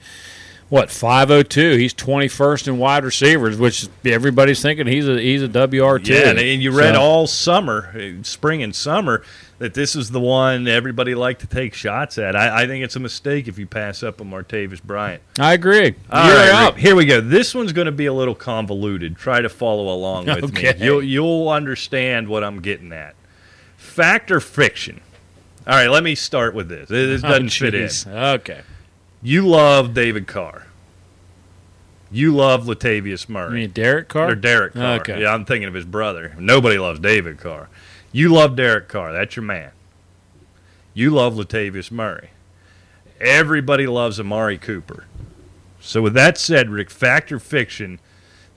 what, 502. He's 21st in wide receivers, which everybody's thinking he's a he's a WR2. Yeah, and, you read So- all summer, uh, spring and summer, that this is the one everybody liked to take shots at. I, I think it's a mistake if you pass up on Martavis Bryant. I agree. All You're right, up. Here we go. This one's going to be a little convoluted. Try to follow along with Okay. me. You'll you'll understand what I'm getting at. Fact or fiction? All right, let me start with this. This Oh, doesn't fit in. Okay. You love David Carr. You love Latavius I Murray. mean, Derek Carr? Or Derek Carr. Okay. Yeah, I'm thinking of his brother. Nobody loves David Carr. You love Derek Carr. That's your man. You love Latavius Murray. Everybody loves Amari Cooper. So, with that said, Rick, fact or fiction,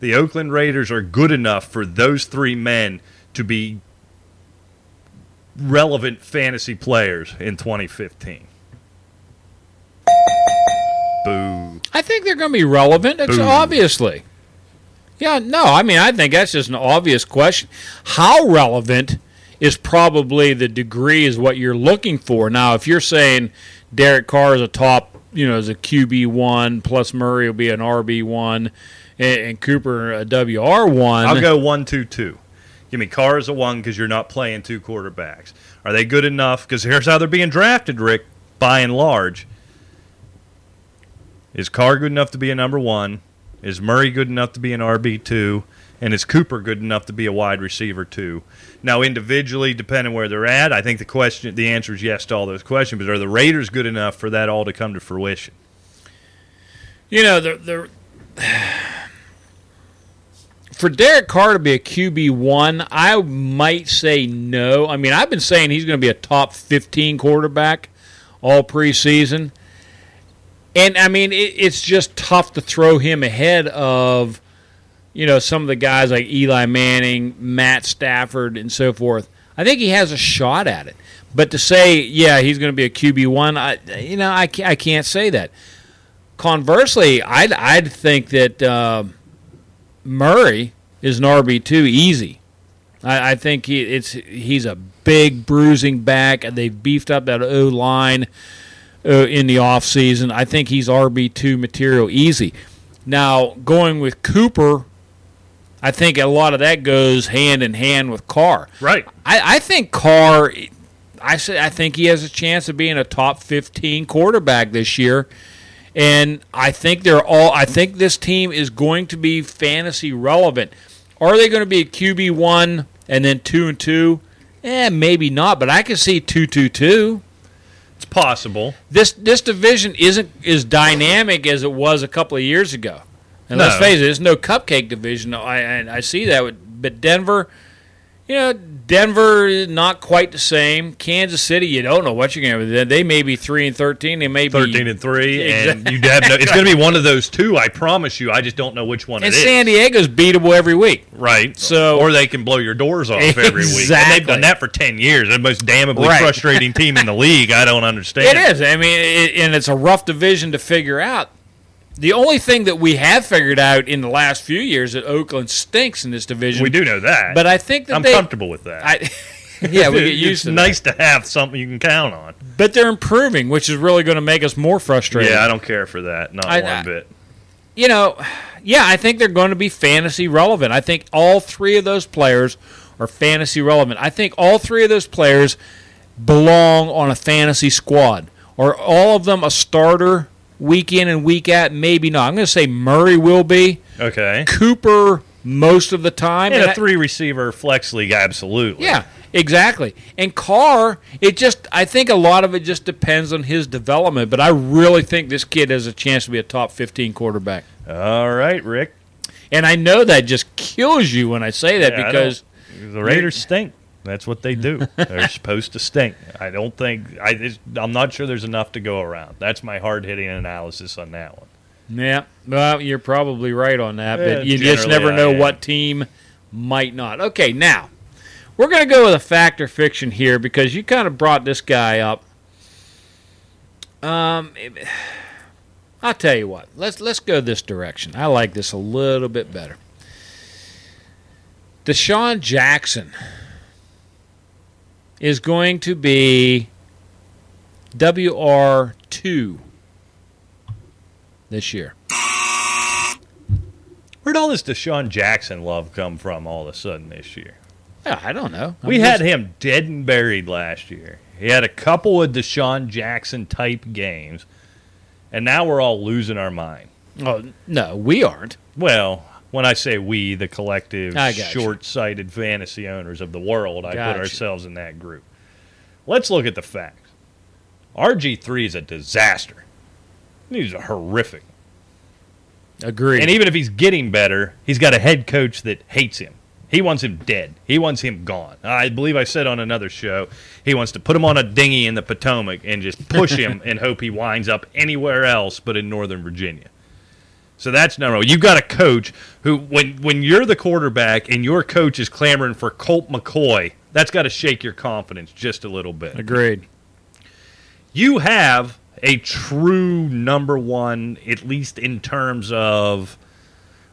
the Oakland Raiders are good enough for those three men to be relevant fantasy players in 2015. I think they're going to be relevant. It's Boo. obviously. Yeah, no, I mean, I think that's just an obvious question. How relevant is probably the degree is what you're looking for. Now, if you're saying Derek Carr is a top, you know, is a QB one plus Murray will be an RB one, and, and Cooper a WR one. I'll go one, two, two. Give me Carr as a one because you're not playing two quarterbacks. Are they good enough? Because here's how they're being drafted, Rick. By and large, is Carr good enough to be a number one? Is Murray good enough to be an RB two? And is Cooper good enough to be a wide receiver two? Now, individually, depending where they're at, I think the question, the answer is yes to all those questions. But are the Raiders good enough for that all to come to fruition? You know, the the for Derek Carr to be a QB one, I might say no. I mean, I've been saying he's going to be a top fifteen quarterback all preseason, and I mean, it, it's just tough to throw him ahead of you know some of the guys like Eli Manning, Matt Stafford, and so forth. I think he has a shot at it, but to say yeah he's going to be a QB one, I you know I can't, I can't say that. Conversely, I'd I'd think that uh, Murray is an RB two easy. I, I think he, it's he's a big bruising back, they've beefed up that O line uh, in the offseason. I think he's RB two material easy. Now going with Cooper, I think a lot of that goes hand in hand with Carr. Right. I, I think Carr. I say I think he has a chance of being a top 15 quarterback this year. And I think they're all I think this team is going to be fantasy relevant. Are they going to be a QB 1 and then 2 and 2? Eh, maybe not, but I can see 2 2 2. Possible. This this division isn't as dynamic as it was a couple of years ago. And let's face it, it's no cupcake division. I I, I see that, with- but Denver, you know, Denver not quite the same. Kansas City, you don't know what you're going to. They, they may be three and thirteen. They may be Thirteen and three, and Exactly. you have no. It's going to be one of those two. I promise you. I just don't know which one And it is. San Diego's beatable every week. Right. So- or they can blow your doors off every week. And they've done that for 10 years. They're the most damnably Right. frustrating team in the league. I don't understand. It is. I mean, it, and it's a rough division to figure out. The only thing that we have figured out in the last few years that Oakland stinks in this division. We do know that. but I think that I'm they, comfortable with that. I, yeah, we get it's used to that. nice to have something you can count on. But they're improving, which is really going to make us more frustrated. Yeah, I don't care for that. Not I- one I- bit. you know, yeah, I think they're going to be fantasy relevant. I think all three of those players are fantasy relevant. I think all three of those players belong on a fantasy squad. Are all of them a starter week in and week out? Maybe not. I'm going to say Murray will be. Okay. Cooper most of the time. In and a three receiver flex league, absolutely. Yeah, exactly. And Carr, it just I think a lot of it just depends on his development, but I really think this kid has a chance to be a top 15 quarterback. All right, Rick. And I know that just kills you when I say that Yeah, because The Raiders stink. That's what they do. They're supposed to stink. I don't think I. I'm not sure there's enough to go around. That's my hard hitting analysis on that one. yeah, well, you're probably right on that, Yeah, but you just never know what team might not. Okay, now we're going to go with a fact or fiction here because you kind of brought this guy up. Um, I'll tell you what. Let's let's go this direction. I like this a little bit better. DeSean Jackson is going to be WR two this year. Where'd all this DeSean Jackson love come from all of a sudden this year? Yeah, I don't know. I'm We just- had him dead and buried last year. He had a couple of DeSean Jackson type games, and now we're all losing our mind. Oh no, we aren't. Well, when I say we, the collective I short-sighted fantasy owners of the world, I Got put ourselves in that group. Let's look at the facts. RG3 is a disaster. He's a horrific. Agree. And even if he's getting better, he's got a head coach that hates him. He wants him dead. He wants him gone. I believe I said on another show, he wants to put him on a dinghy in the Potomac and just push him and hope he winds up anywhere else but in Northern Virginia. So that's number one. You've got a coach who, when when you're the quarterback and your coach is clamoring for Colt McCoy, that's got to shake your confidence just a little bit Agreed. you have a true number one, at least in terms of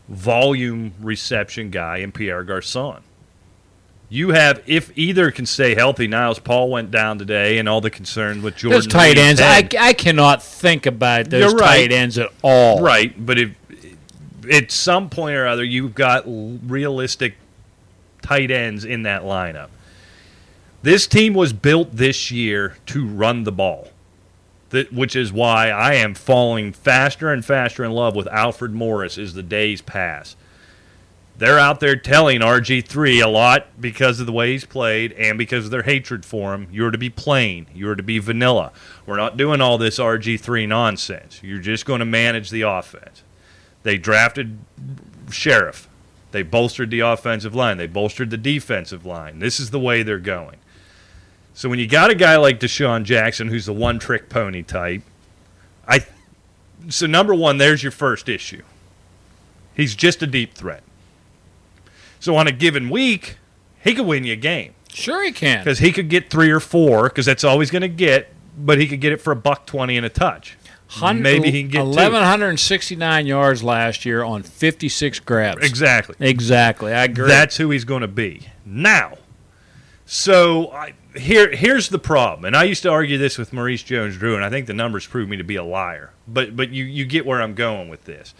volume reception guy in Pierre Garcon. You have, if either can stay healthy, Niles Paul went down today, and all the concern with Jordan. Those tight ends, I. I cannot think about those right. tight ends at all. right, but if at some point or other you've got realistic tight ends in that lineup. This team was built this year to run the ball. That, which is why I am falling faster and faster in love with Alfred Morris as the days pass. They're out there telling RG3 a lot because of the way he's played and because of their hatred for him. You're to be plain. You're to be vanilla. We're not doing all this RG3 nonsense. You're just going to manage the offense. They drafted Scherff. They bolstered the offensive line. They bolstered the defensive line. This is the way they're going. So when you got a guy like DeSean Jackson, who's the one-trick pony type, I. So number one, there's your first issue. He's just a deep threat. So on a given week, he could win you a game Sure, he can. because he could get three or four because that's all he's going to get. But he could get it for a buck twenty and a touch. Maybe he can get two. 1,169 yards last year on 56 grabs. Exactly. Exactly. I agree. That's who he's going to be. Now, so I, here here's the problem, and I used to argue this with Maurice Jones-Drew, and I think the numbers prove me to be a liar. But but you you get where I'm going with this.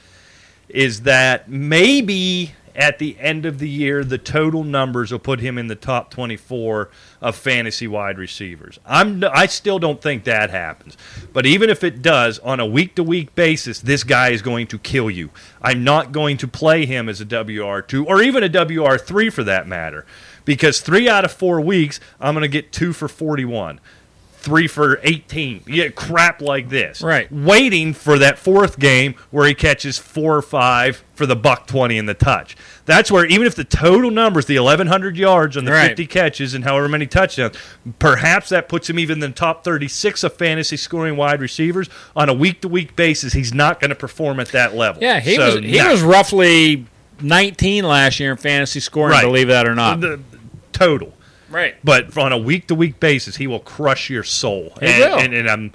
Is that maybe at the end of the year, the total numbers will put him in the top 24 of fantasy wide receivers. I'm I still don't think that happens. But even if it does, on a week to week basis, this guy is going to kill you. I'm not going to play him as a WR2 or even a WR3 for that matter. Because three out of four weeks, I'm going to get two for 41 three for 18. Yeah, crap like this. Right. Waiting for that fourth game where he catches four or five for the buck 20 in the touch. That's where, even if the total numbers, the 1,100 yards and the Right. 50 catches and however many touchdowns, perhaps that puts him even in the top 36 of fantasy scoring wide receivers. On a week to week basis, he's not going to perform at that level. Yeah, he So, was he no. was roughly 19 last year in fantasy scoring, Right. believe that or not. The- total. Right. but on a week to week basis, he will crush your soul. He and, will. And, and I'm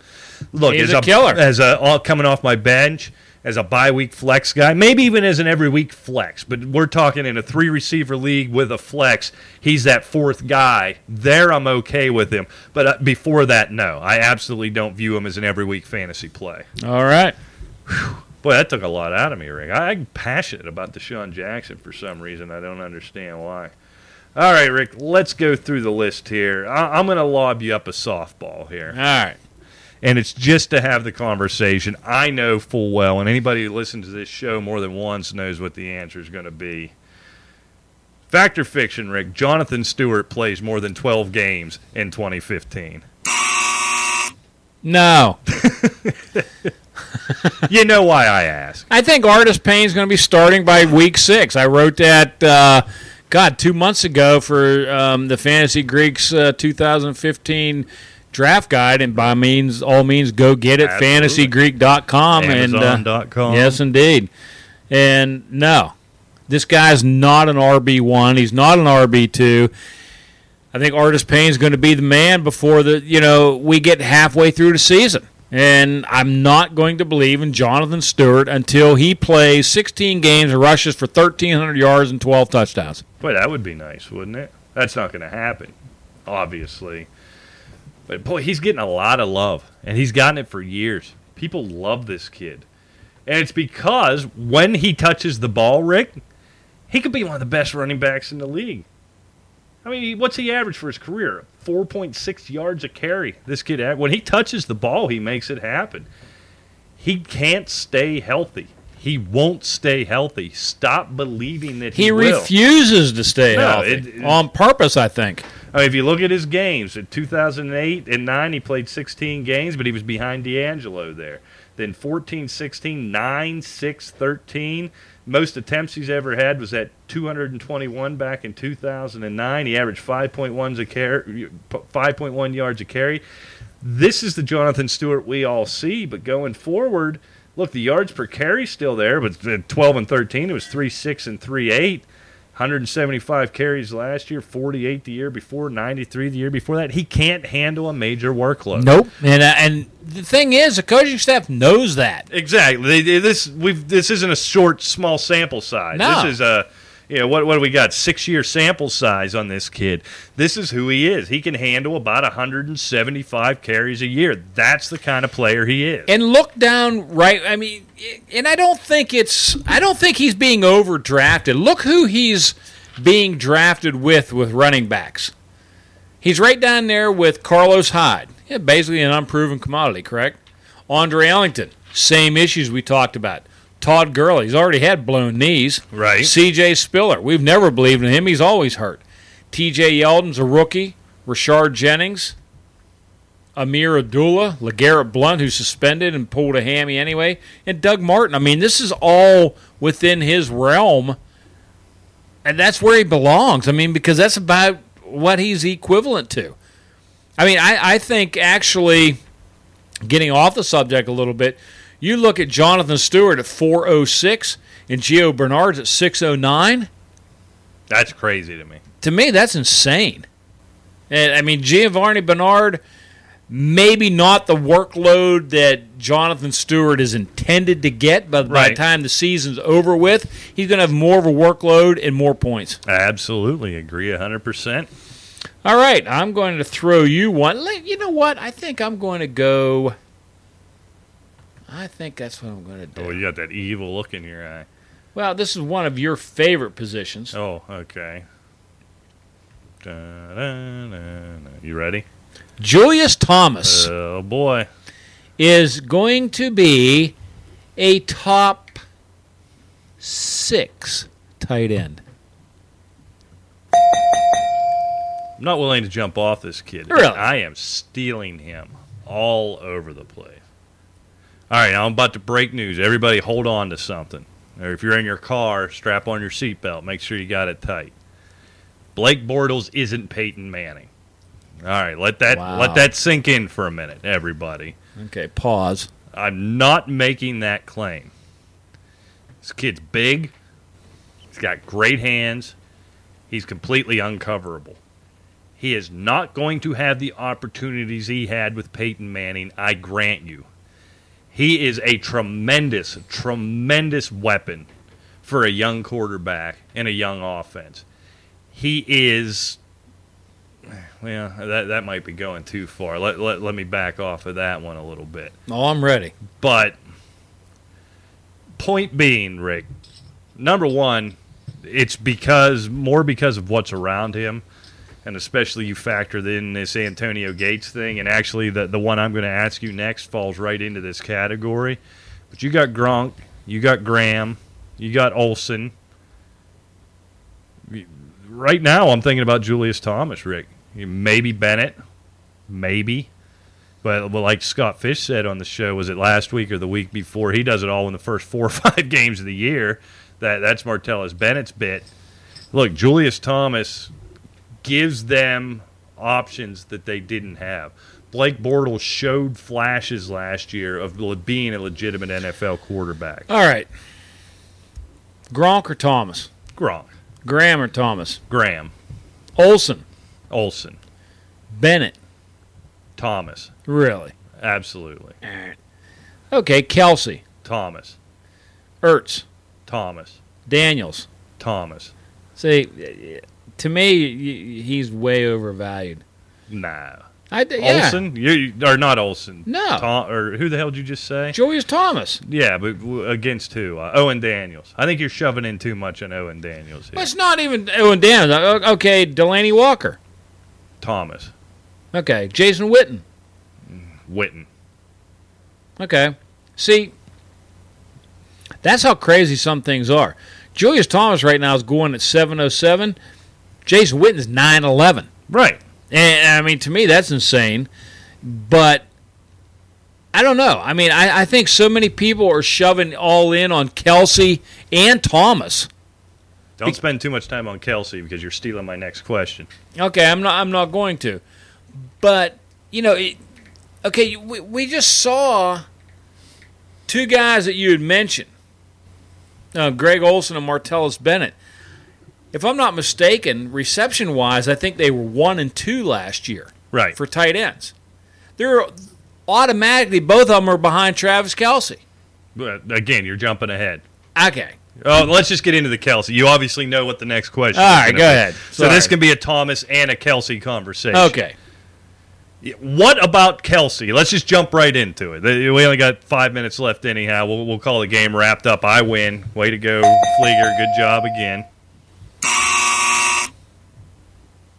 look He's as a killer. as a all coming off my bench as a bye week flex guy, maybe even as an every week flex. But we're talking in a three receiver league with a flex. He's that fourth guy. There, I'm okay with him. But uh, before that, no, I absolutely don't view him as an every week fantasy play. All right. Boy, that took a lot out of me, Rick. I, I'm passionate about DeSean Jackson for some reason. I don't understand why. All right, Rick, let's go through the list here. I, I'm going to lob you up a softball here. All right. And it's just to have the conversation. I know full well, and anybody who listens to this show more than once knows what the answer is going to be. Fact or fiction, Rick? Jonathan Stewart plays more than 12 games in 2015. No. you know why I ask. I think Artis-Payne's going to be starting by week six. I wrote that, uh, God, two months ago for um, the Fantasy Greeks uh, 2015 draft guide, and by means, all means, go get it. Absolutely. FantasyGreek.com and uh, Amazon.com. yes, indeed. And no, this guy's not an RB one. He's not an RB two. I think Artis-Payne's going to be the man before the you know we get halfway through the season. And I'm not going to believe in Jonathan Stewart until he plays 16 games and rushes for 1,300 yards and 12 touchdowns. Boy, that would be nice, wouldn't it? That's not going to happen, obviously. But boy, he's getting a lot of love, and he's gotten it for years. People love this kid. And it's because when he touches the ball, Rick, he could be one of the best running backs in the league. I mean, what's he average for his career? 4.6 yards a carry. This kid, when he touches the ball, he makes it happen. He can't stay healthy. He won't stay healthy. Stop believing that he, He refuses to stay No, healthy it- it- on purpose, I think. I mean, if you look at his games, in 2008 and 9, he played 16 games, but he was behind DeAngelo there. Then 14, 16, 9, 6, 13. Most attempts he's ever had was at 221 back in 2009. He averaged 5.1 a carry, 5.1 yards a carry. This is the Jonathan Stewart we all see, but going forward, look, the yards per carry still there, but at 12 and 13, it was 3, 6, and 3, 8. 175 carries last year, 48 the year before, 93 the year before that. He can't handle a major workload. Nope. And uh, and the thing is, the coaching staff knows that. Exactly. They- they- This we've this isn't a short, small sample size. No. This is a you know, what what do we got? Six year sample size on this kid. This is who he is. He can handle about 175 carries a year. That's the kind of player he is. And look down right. I mean, and I don't think it's. I don't think he's being overdrafted. Look who he's being drafted with with running backs. He's right down there with Carlos Hyde. Yeah, basically an unproven commodity, correct? Andre Ellington, same issues we talked about. Todd Gurley, he's already had blown knees. Right. C.J. Spiller, we've never believed in him. He's always hurt. T.J. Yeldon's a rookie. Rashard Jennings, Ameer Abdullah, LeGarrette Blount, who's suspended and pulled a hammy anyway, and Doug Martin. I mean, this is all within his realm, and that's where he belongs. I mean, because that's about what he's equivalent to. I mean, I, I think actually, getting off the subject a little bit, you look at Jonathan Stewart at 406 and Gio Bernard's at 609 That's crazy to me. to me, that's insane. And I mean, Giovanni Bernard, maybe not the workload that Jonathan Stewart is intended to get, but by the time the season's over with, he's going to have more of a workload and more points. I absolutely agree 100%. All right, I'm going to throw you one. You know what? I think I'm going to go. I think that's what I'm going to do. Oh, you got that evil look in your eye. Well, this is one of your favorite positions. Oh, okay. Da-da-da-da. You ready? Julius Thomas Oh boy. is going to be a top six tight end. I'm not willing to jump off this kid. Really? I am stealing him all over the place. All right, I'm about to break news. Everybody hold on to something. Or if you're in your car, strap on your seatbelt. Make sure you got it tight. Blake Bortles isn't Peyton Manning. All right, let that Wow. let that sink in for a minute, everybody. Okay, pause. I'm not making that claim. This kid's big. He's got great hands. He's completely uncoverable. He is not going to have the opportunities he had with Peyton Manning, I grant you. He is a tremendous, tremendous weapon for a young quarterback and a young offense. He is well, that that might be going too far. Let, let, let me back off of that one a little bit. Oh, I'm ready. But point being, Rick, number one, it's because more because of what's around him, and especially you factor in this Antonio Gates thing, and actually the the one I'm going to ask you next falls right into this category. But you got Gronk, you got Graham, you got Olsen. Right now, I'm thinking about Julius Thomas, Rick. Maybe Bennett, maybe. But well, like Scott Fish said on the show, was it last week or the week before? He does it all in the first four or five games of the year. That that's Martellus Bennett's bit. Look, Julius Thomas gives them options that they didn't have. Blake Bortles showed flashes last year of being a legitimate NFL quarterback. All right. Gronk or Thomas? Gronk, Graham or Thomas? Graham, Olsen, Olsen, Bennett. Thomas, Really? absolutely. Okay, Kelce, Thomas, Ertz, Thomas, Daniels. Thomas. See, to me, he's way overvalued. Nah. I, yeah. Olsen, you or not Olsen? No. Tom, or who the hell did you just say? Julius Thomas. Yeah, but against who? Uh, Owen Daniels. I think you're shoving in too much on Owen Daniels here. Well, it's not even Owen Daniels. Okay, Delanie Walker. Thomas, Okay, Jason Witten. Witten. Okay. See, that's how crazy some things are. Julius Thomas right now is going at 707. Jason Witten's 911. Right. And I mean, to me, that's insane. But I don't know. I mean, I, I think so many people are shoving all in on Kelce and Thomas. Don't spend too much time on Kelce because you're stealing my next question. Okay, I'm not. I'm not going to. But you know, it, okay, we, we just saw two guys that you had mentioned, uh, Greg Olsen and Martellus Bennett. If I'm not mistaken, reception wise, I think they were one and two last year Right. for tight ends. They're automatically both of them are behind Travis Kelce. But again, you're jumping ahead. Okay, Oh, let's just get into the Kelce. You obviously know what the next question. All right, go be. ahead. So this can be a Thomas and a Kelce conversation. okay. What about Kelce? Let's just jump right into it. We only got five minutes left, anyhow. We'll, we'll call the game wrapped up. I win. Way to go, Fleeger. Good job again.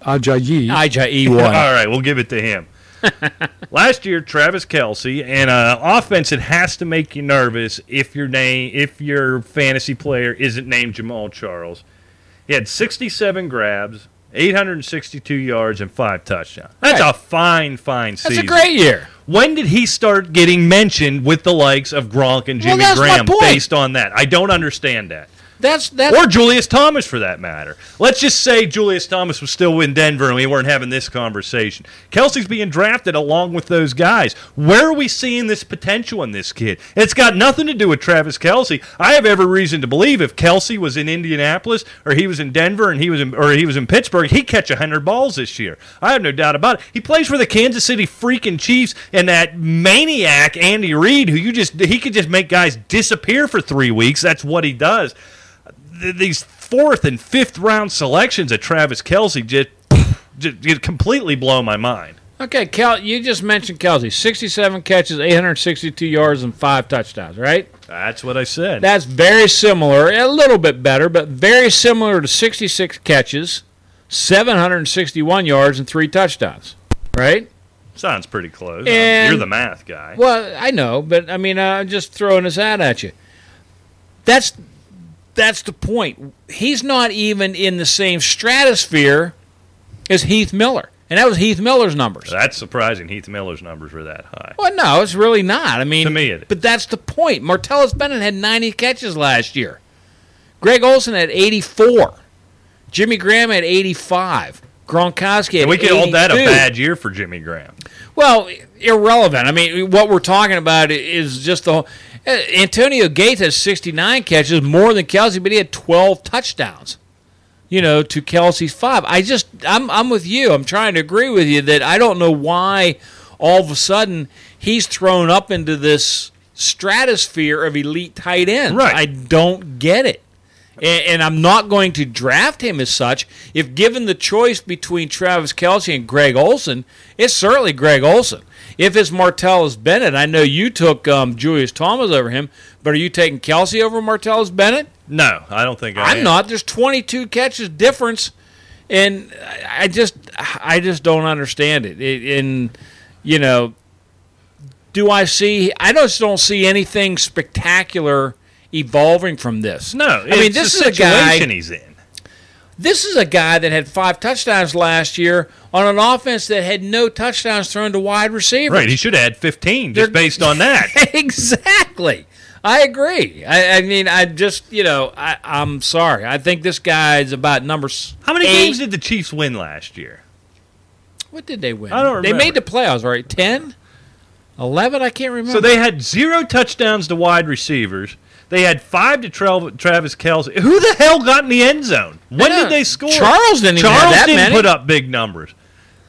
Ajayi, IJE All one. right, we'll give it to him. Last year, Travis Kelce, and uh, offense it has to make you nervous if your name, if your fantasy player isn't named Jamaal Charles. He had 67 grabs, 862 yards, and five touchdowns. That's Right. a fine, fine season. That's a great year. When did he start getting mentioned with the likes of Gronk and Jimmy my Graham based on that? I don't understand that. That's Or Julius Thomas, for that matter. Let's just say Julius Thomas was still in Denver and we weren't having this conversation. Kelce's being drafted along with those guys. Where are we seeing this potential in this kid? It's got nothing to do with Travis Kelce. I have every reason to believe if Kelce was in Indianapolis or he was in Denver and he was in, or he was in Pittsburgh, he'd catch hundred balls this year. I have no doubt about it. He plays for the Kansas City freaking Chiefs and that maniac Andy Reid, who you just he could just make guys disappear for three weeks. That's what he does these fourth and fifth round selections of Travis Kelce just, just, just completely blow my mind. Okay, Kel, you just mentioned Kelce. 67 catches, 862 yards, and five touchdowns, right? That's what I said. That's very similar, a little bit better, but very similar to 66 catches, 761 yards, and three touchdowns, right? Sounds pretty close. Uh, and- You're the math guy. Well, I know, but I mean, I'm just throwing this out at you. That's that's the point. He's not even in the same stratosphere as Heath Miller, and that was Heath Miller's numbers. That's surprising. Heath Miller's numbers were that high. Well, no, it's really not. I mean, To me it is. but that's the point. Martellus Bennett had 90 catches last year. Greg Olsen had 84. Jimmy Graham had 85. Gronkowski had And we could hold that a bad year for Jimmy Graham. Well, irrelevant. I mean, what we're talking about is just the whole. Uh, Antonio Gates has 69 catches, more than Kelce, but he had 12 touchdowns. You know, to Kelce's five. I just, I'm, I'm with you. I'm trying to agree with you that I don't know why all of a sudden he's thrown up into this stratosphere of elite tight ends. Right. I don't get it. And, and I'm not going to draft him as such. If given the choice between Travis Kelce and Greg Olsen, it's certainly Greg Olsen. If it's Martellus Bennett, I know you took um, Julius Thomas over him, but are you taking Kelce over Martellus Bennett? No, I don't think I I'm am. not. There's 22 catches difference, and I I just, I just don't understand it. it and you know, do I see? I just don't see anything spectacular evolving from this. No, I mean this is a guy. he's in. This is a guy that had five touchdowns last year on an offense that had no touchdowns thrown to wide receivers. Right, he should have had 15 just They're- based on that. exactly. I agree. I, I mean, I just, you know, I, I'm sorry. I think this guy's about number. How many eight. games did the Chiefs win last year? What did they win? I don't They made the playoffs, right? 10? 11? I can't remember. So they had zero touchdowns to wide receivers. They had five to Tra- Travis Kelce. Who the hell got in the end zone? When know. did they score? Charles didn't even Charles have that didn't many. put up big numbers.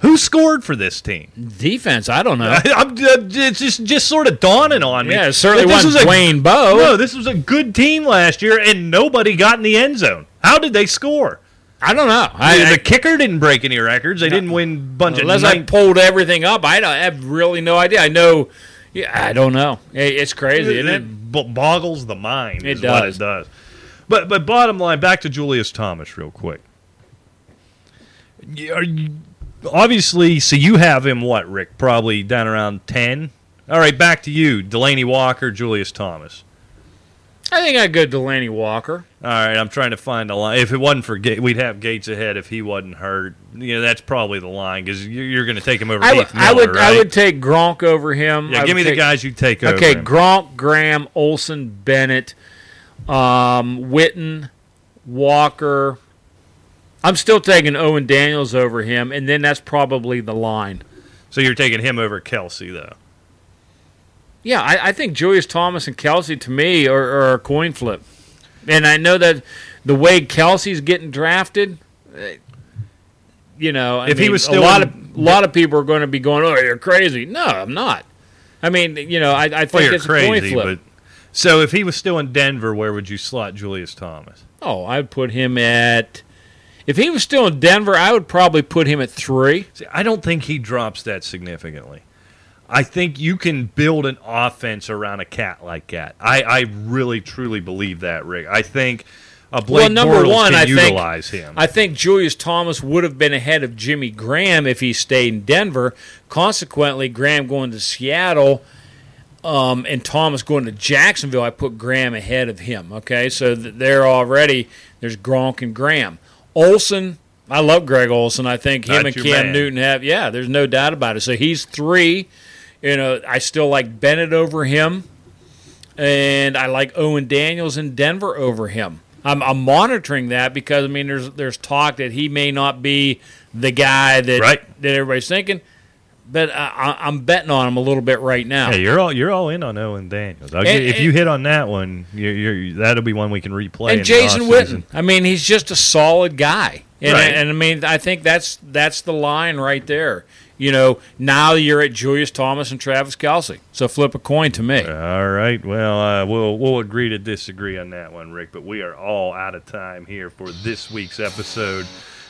Who scored for this team? defense. I don't know. I'm, uh, it's just just sort of dawning on me. yeah, it certainly this wasn't was a- Dwayne Bowe. No, this was a good team last year, and nobody got in the end zone. How did they score? I don't know. the, I, the kicker didn't break any records. They didn't win a bunch unless of I pulled everything up, I, I have really no idea. I know. Yeah, I don't know. It- It's crazy, isn't it? b- boggles the mind. It does. it does. But but bottom line, back to Julius Thomas real quick. You, obviously, so you have him what, Rick? Probably down around ten. All right, back to you, Delanie Walker, Julius Thomas. I think I'd go Delanie Walker. All right, I'm trying to find a line. If it wasn't for Gates, we'd have Gates ahead if he wasn't hurt. You know, that's probably the line because you're, you're going to take him over I would, Heath Miller, I would, I would take Gronk over him. yeah, I give me would the guys you take over. Okay. Gronk, Graham, Olsen, Bennett, um, Witten, Walker. I'm still taking Owen Daniels over him, and then that's probably the line. so you're taking him over Kelce, though. Yeah, I, I think Julius Thomas and Kelce to me are, are a coin flip, and I know that the way Kelce's getting drafted, eh, you know, I If he was still a lot in- of a lot of people are going to be going, "Oh, you're crazy." No, I'm not. I mean, you know, I, I think Well, it's a coin flip. but so if he was still in Denver, where would you slot Julius Thomas? Oh, I'd put him at. If he was still in Denver, I would probably put him at three. See, I don't think he drops that significantly. I think you can build an offense around a cat like that. I, I really truly believe that, Rick. I think a Blake Well, number Bortles one, can I think- utilize him. I think Julius Thomas would have been ahead of Jimmy Graham if he stayed in Denver. Consequently, Graham going to Seattle um, and Thomas going to Jacksonville, I put Graham ahead of him. Okay, so th- there already there's Gronk and Graham. Olsen, I love Greg Olsen. I think him and Cam man. Newton have yeah. There's no doubt about it. So he's three. You know, I still like Bennett over him, and I like Owen Daniels in Denver over him. I'm, I'm monitoring that because I mean, there's there's talk that he may not be the guy that Right. that everybody's thinking, but I, I, I'm betting on him a little bit right now. Hey, you're all you're all in on Owen Daniels. And- get- if and- you hit on that one, you're, you're, that'll be one we can replay. and Jason. Witten. I mean, he's just a solid guy. And, Right. and I mean, I think that's that's the line right there. You know, now you're at Julius Thomas and Travis Kelce. So flip a coin to me. All right. Well, uh, we'll we'll agree to disagree on that one, Rick. But we are all out of time here for this week's episode.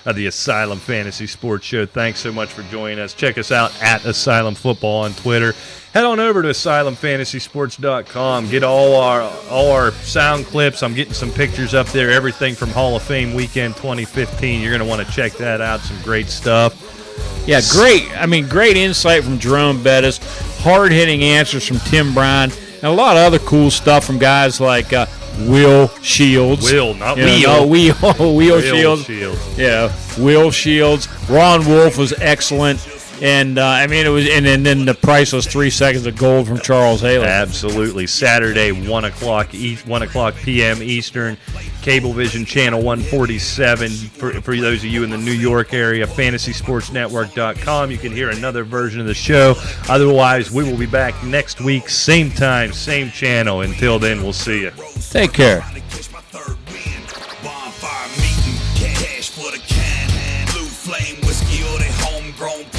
of the Asylum Fantasy Sports Show. Thanks so much for joining us. Check us out at Asylum Football on Twitter. Head on over to asylumfantasysports.com. Get all our all our sound clips. I'm getting some pictures up there. Everything from Hall of Fame weekend 2015. You're going to want to check that out. Some great stuff. Yeah, great. I mean, great insight from Jerome Bettis, hard hitting answers from Tim Brown, and a lot of other cool stuff from guys like uh, Will Shields. Will, not You Wheel. know, no, Will, Will Shields. Shields. Yeah, Will Shields. Ron Wolf was excellent. And uh, I mean, it was, and, and then the priceless three seconds of gold from Charles Haley. Absolutely. Saturday, one o'clock east, one o'clock p.m. Eastern, Cablevision channel 147. For, for those of you in the New York area, FantasySportsNetwork.com. You can hear another version of the show. Otherwise, we will be back next week, same time, same channel. Until then, we'll see you. Take care. Trying to catch my third win. Bonfire meeting, cash for the can. Blue flame whiskey or they homegrown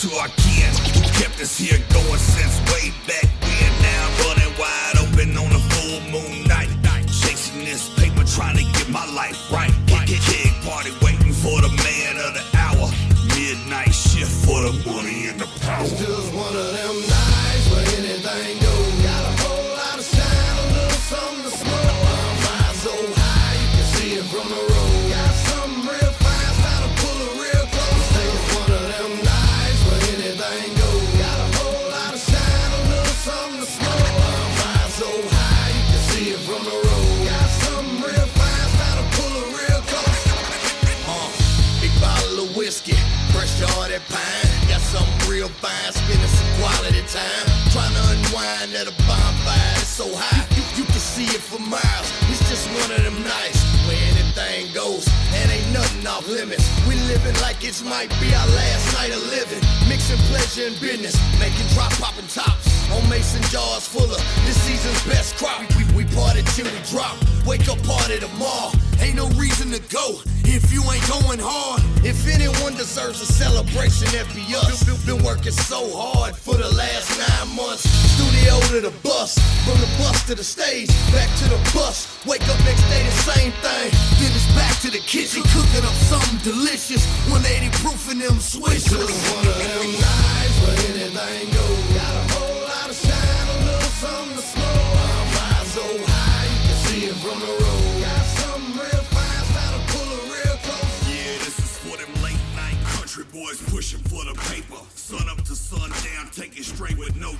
to our kin. Who kept us here going since way back limits. We living like it might be our last night of living. Mixing pleasure and business, making drop popping tops on mason jars full of this season's best crop. We, we, we party till we drop, wake up party tomorrow. Ain't no reason to go if you ain't going hard. If anyone deserves a celebration, that be us. Been, working so hard for the last nine months. Studio to the bus, from the bus to the stage, back to the bus. Wake up next day, the same thing. Then it's back to the kitchen, cooking up something delicious. 180 proof in them switches. one of them for the paper. Sun up to sundown, take it straight with no